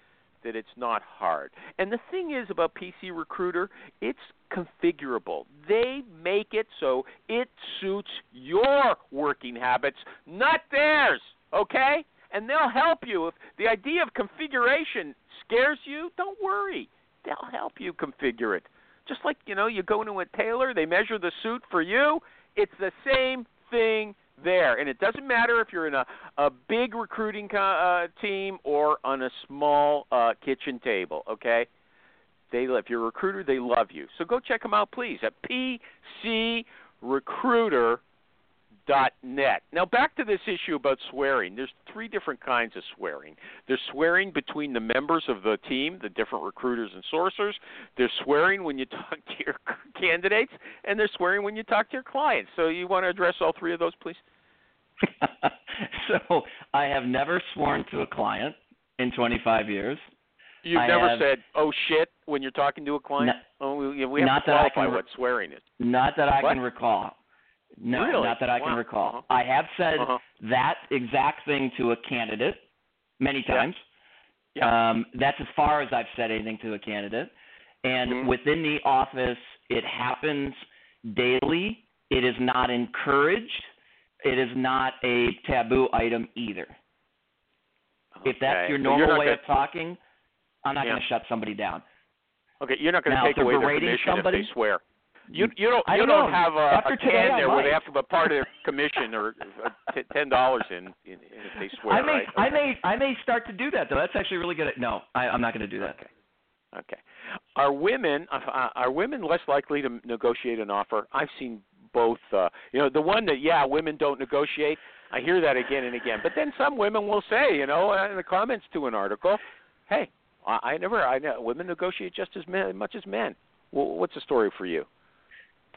that it's not hard. And the thing is about PC Recruiter, it's configurable. They make it so it suits your working habits, not theirs, okay? And they'll help you. If the idea of configuration scares you, don't worry. They'll help you configure it. Just like, you know, you go into a tailor, they measure the suit for you. It's the same thing there. And it doesn't matter if you're in a, a big recruiting uh, team or on a small uh, kitchen table, okay? They if you're a recruiter, they love you. So go check them out, please, at pcrecruiter.net. Now back to this issue about swearing. There's three different kinds of swearing. There's swearing between the members of the team, the different recruiters and sourcers. There's swearing when you talk to your candidates, and there's swearing when you talk to your clients. So you want to address all three of those, please? so I have never sworn to a client in 25 years. You've I never have, said "oh shit" when you're talking to a client. No, oh, we, we have not to that I can, what swearing is. Not that I What? can recall. No, Really? not that I Wow. can recall. Uh-huh. I have said Uh-huh. that exact thing to a candidate many times. Yeah. Um, that's as far as I've said anything to a candidate. And Mhm. within the office, it happens daily. It is not encouraged. It is not a taboo item either. Okay. If that's your normal way gonna, of talking, I'm not Yeah. going to shut somebody down. Okay, you're not going to take away their berating commission somebody- if they swear. You you don't I you don't know. have a, After a can there where they have to put part of their commission or uh, t- ten dollars in, in, in if they swear. I may, right? I Okay. may, I may start to do that though. That's actually really good. No, I, I'm not going to do that. Okay. Okay. Are women uh, are women less likely to negotiate an offer? I've seen both. Uh, you know, the one that yeah, women don't negotiate. I hear that again and again. But then some women will say, you know, uh, in the comments to an article, "Hey, I, I never. I know women negotiate just as men, much as men." Well, what's the story for you?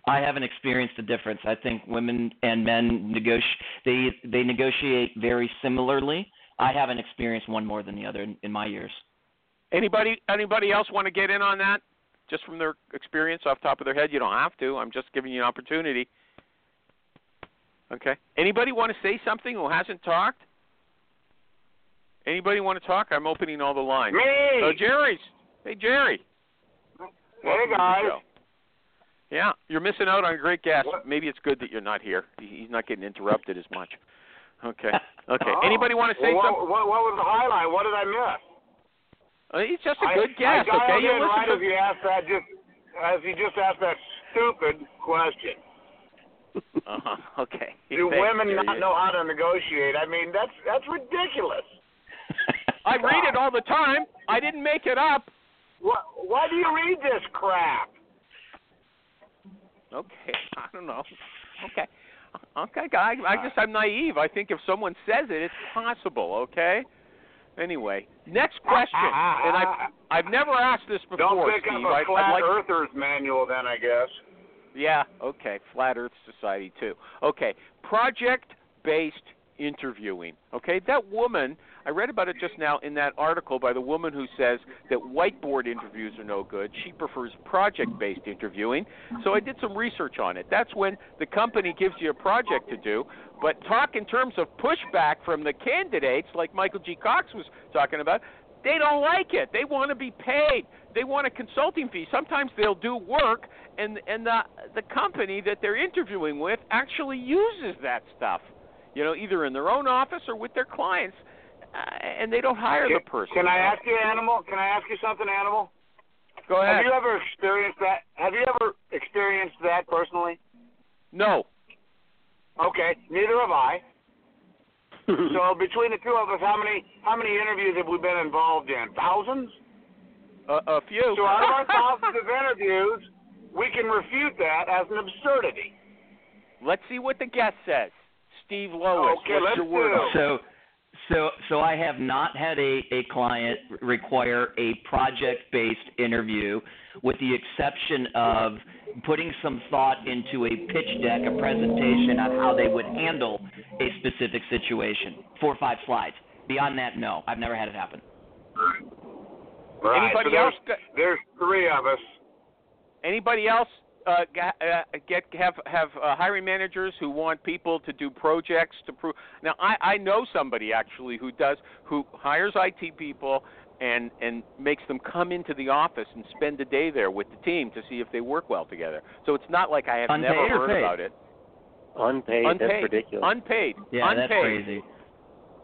I haven't experienced a difference. I think women and men negotiate. They they negotiate very similarly. I haven't experienced one more than the other in, in my years. Anybody anybody else want to get in on that? Just from their experience off the top of their head, you don't have to. I'm just giving you an opportunity. Okay. Anybody want to say something who hasn't talked? Anybody want to talk? I'm opening all the lines. Me. Oh, Jerry's. Hey, Jerry. Hey Welcome to the guys. Yeah, you're missing out on a great guest. What? Maybe it's good that you're not here. He's not getting interrupted as much. Okay. Okay. Oh. Anybody want to say well, something? what, what, was the highlight? What did I miss? Uh, he's just a good guest. I okay. You right to as you asked that just as you just asked that stupid question. Uh-huh. Okay. Do Thanks, women Jerry. not know how to negotiate? I mean, that's that's ridiculous. I read it all the time. I didn't make it up. What, why do you read this crap? Okay, I don't know. Okay, okay, guy. I guess I'm naive. I think if someone says it, it's possible. Okay. Anyway, next question, and I've I've never asked this before, Don't pick Steve. up a I, flat like, earther's manual, then I guess. yeah. Okay, Flat Earth Society too. Okay, project-based interviewing. Okay, that woman. I read about it just now in that article by the woman who says that whiteboard interviews are no good. She prefers project based interviewing. So I did some research on it. That's when the company gives you a project to do, but talk in terms of pushback from the candidates, like Michael G. Cox was talking about. They don't like it. They want to be paid. They want a consulting fee. Sometimes they'll do work, and and the the company that they're interviewing with actually uses that stuff. You know, either in their own office or with their clients uh, and they don't hire the person. Can I ask you, animal? Can I ask you something, animal? Go ahead. Have you ever experienced that? Have you ever experienced that personally? No. Okay, neither have I. so between the two of us, how many how many interviews have we been involved in? Thousands. A, a few. So out of our thousands of interviews, we can refute that as an absurdity. Let's see what the guest says. Steve Lowisz, Okay, what's let's your word? do it? So, so, so I have not had a, a client require a project-based interview, with the exception of putting some thought into a pitch deck, a presentation on how they would handle a specific situation. Four or five slides. Beyond that, no, I've never had it happen. Right. Anybody so there's, else got- There's three of us. Anybody else uh, ga- uh, get have have uh, hiring managers who want people to do projects to prove? Now, I I know somebody actually who does who hires IT people and and makes them come into the office and spend a day there with the team to see if they work well together. So it's not like I have Unpaid never or heard paid? about it. Unpaid, Unpaid. that's ridiculous. Unpaid. Yeah, Unpaid. that's crazy.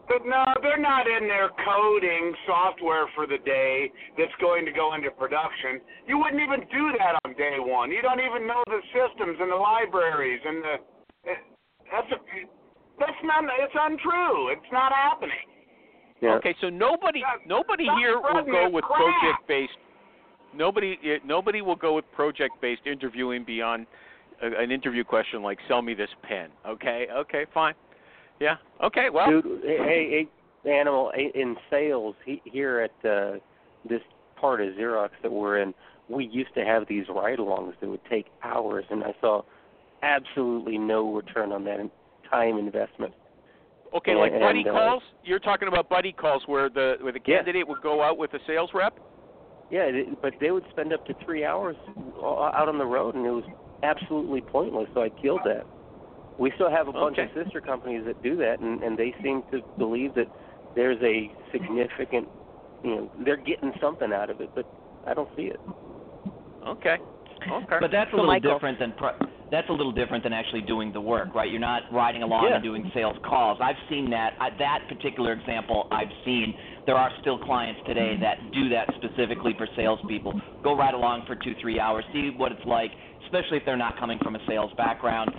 But no, they're not in there coding software for the day that's going to go into production. You wouldn't even do that on day one. You don't even know the systems and the libraries and the. That's a. That's not. It's untrue. It's not happening. Yeah. Okay, so nobody Stop- nobody stop here will go with crap. project based. Nobody eh, nobody will go with project based interviewing beyond an interview question like "Sell me this pen." Okay, okay, fine. Yeah. Okay. Well. Dude, hey, hey, animal in sales he, here at uh, this part of Xerox that we're in, we used to have these ride-alongs that would take hours, and I saw absolutely no return on that time investment. Okay, like and, buddy uh, calls. You're talking about buddy calls where the where the Yeah. candidate would go out with a sales rep. Yeah, it- but they would spend up to three hours out on the road, and it was absolutely pointless. So I killed that. We still have a bunch Okay. of sister companies that do that, and, and they seem to believe that there's a significant, you know, they're getting something out of it, but I don't see it. Okay. Okay. But that's a So little Michael- different than pro- that's a little different than actually doing the work, right? You're not riding along Yeah. and doing sales calls. I've seen that. I, that particular example I've seen. There are still clients today that do that specifically for salespeople. Go ride along for two, three hours, see what it's like, especially if they're not coming from a sales background.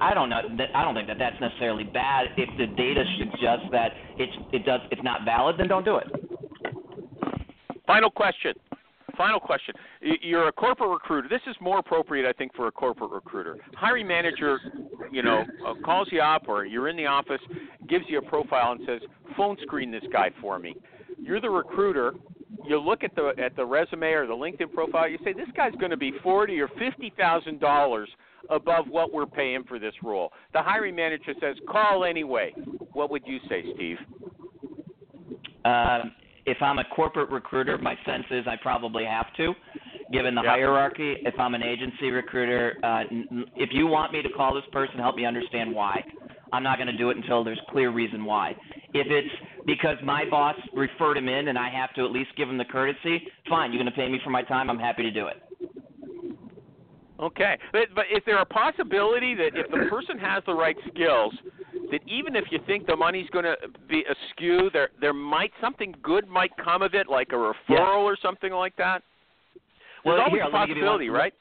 I don't know. I don't think that that's necessarily bad. If the data suggests that it's it does it's not valid, then don't do it. Final question. Final question. You're a corporate recruiter. This is more appropriate, I think, for a corporate recruiter. Hiring manager, you know, uh, calls you up or you're in the office, gives you a profile and says, "Phone screen this guy for me." You're the recruiter. You look at the at the resume or the LinkedIn profile. You say, "This guy's going to be forty or fifty thousand dollars above what we're paying for this role." The hiring manager says, "Call anyway." What would you say, Steve? Um, if I'm a corporate recruiter, my sense is I probably have to, given the Yeah. hierarchy. If I'm an agency recruiter, uh, if you want me to call this person, help me understand why. I'm not going to do it until there's clear reason why. If it's because my boss referred him in and I have to at least give him the courtesy, fine. You're going to pay me for my time. I'm happy to do it. Okay, but, but is there a possibility that if the person has the right skills, that even if you think the money's going to be askew, there there might something good might come of it, like a referral Yeah. or something like that? Well, There's always here, a let me give you possibility, one- right?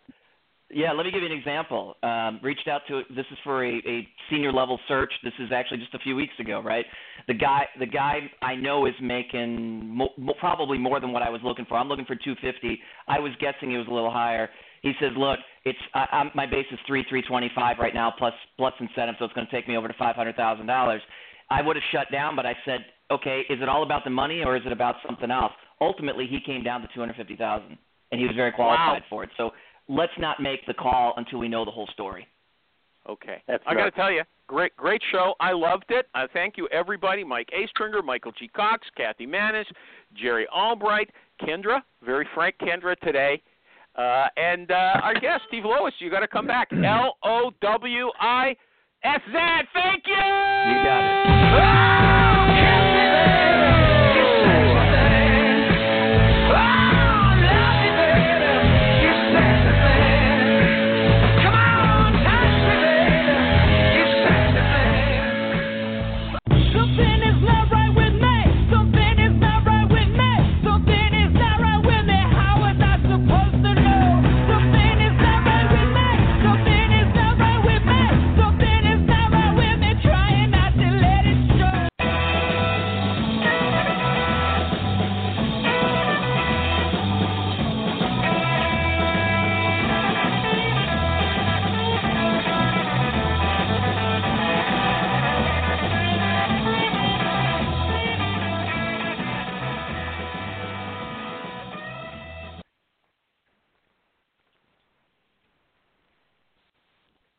Yeah, let me give you an example. Um, reached out to this is for a, a senior level search. This is actually just a few weeks ago, right? The guy, the guy I know is making mo- mo- probably more than what I was looking for. I'm looking for 250. I was guessing it was a little higher. He says, "Look, it's I, I'm, my base is three 325 right now plus plus incentive, so it's going to take me over to five hundred thousand dollars." I would have shut down, but I said, "Okay, is it all about the money or is it about something else?" Ultimately, he came down to 250,000, and he was very qualified Wow. for it. So let's not make the call until we know the whole story. Okay. That's I got to tell you, great great show. I loved it. I thank you everybody. Mike A. Stringer, Michael G. Cox, Kathy Manis, Jerry Albright, Kendra, very frank Kendra today. Uh, and uh, our guest, Steve Lowisz, you got to come back. L O W I S Z. Thank you. You got it. Ah!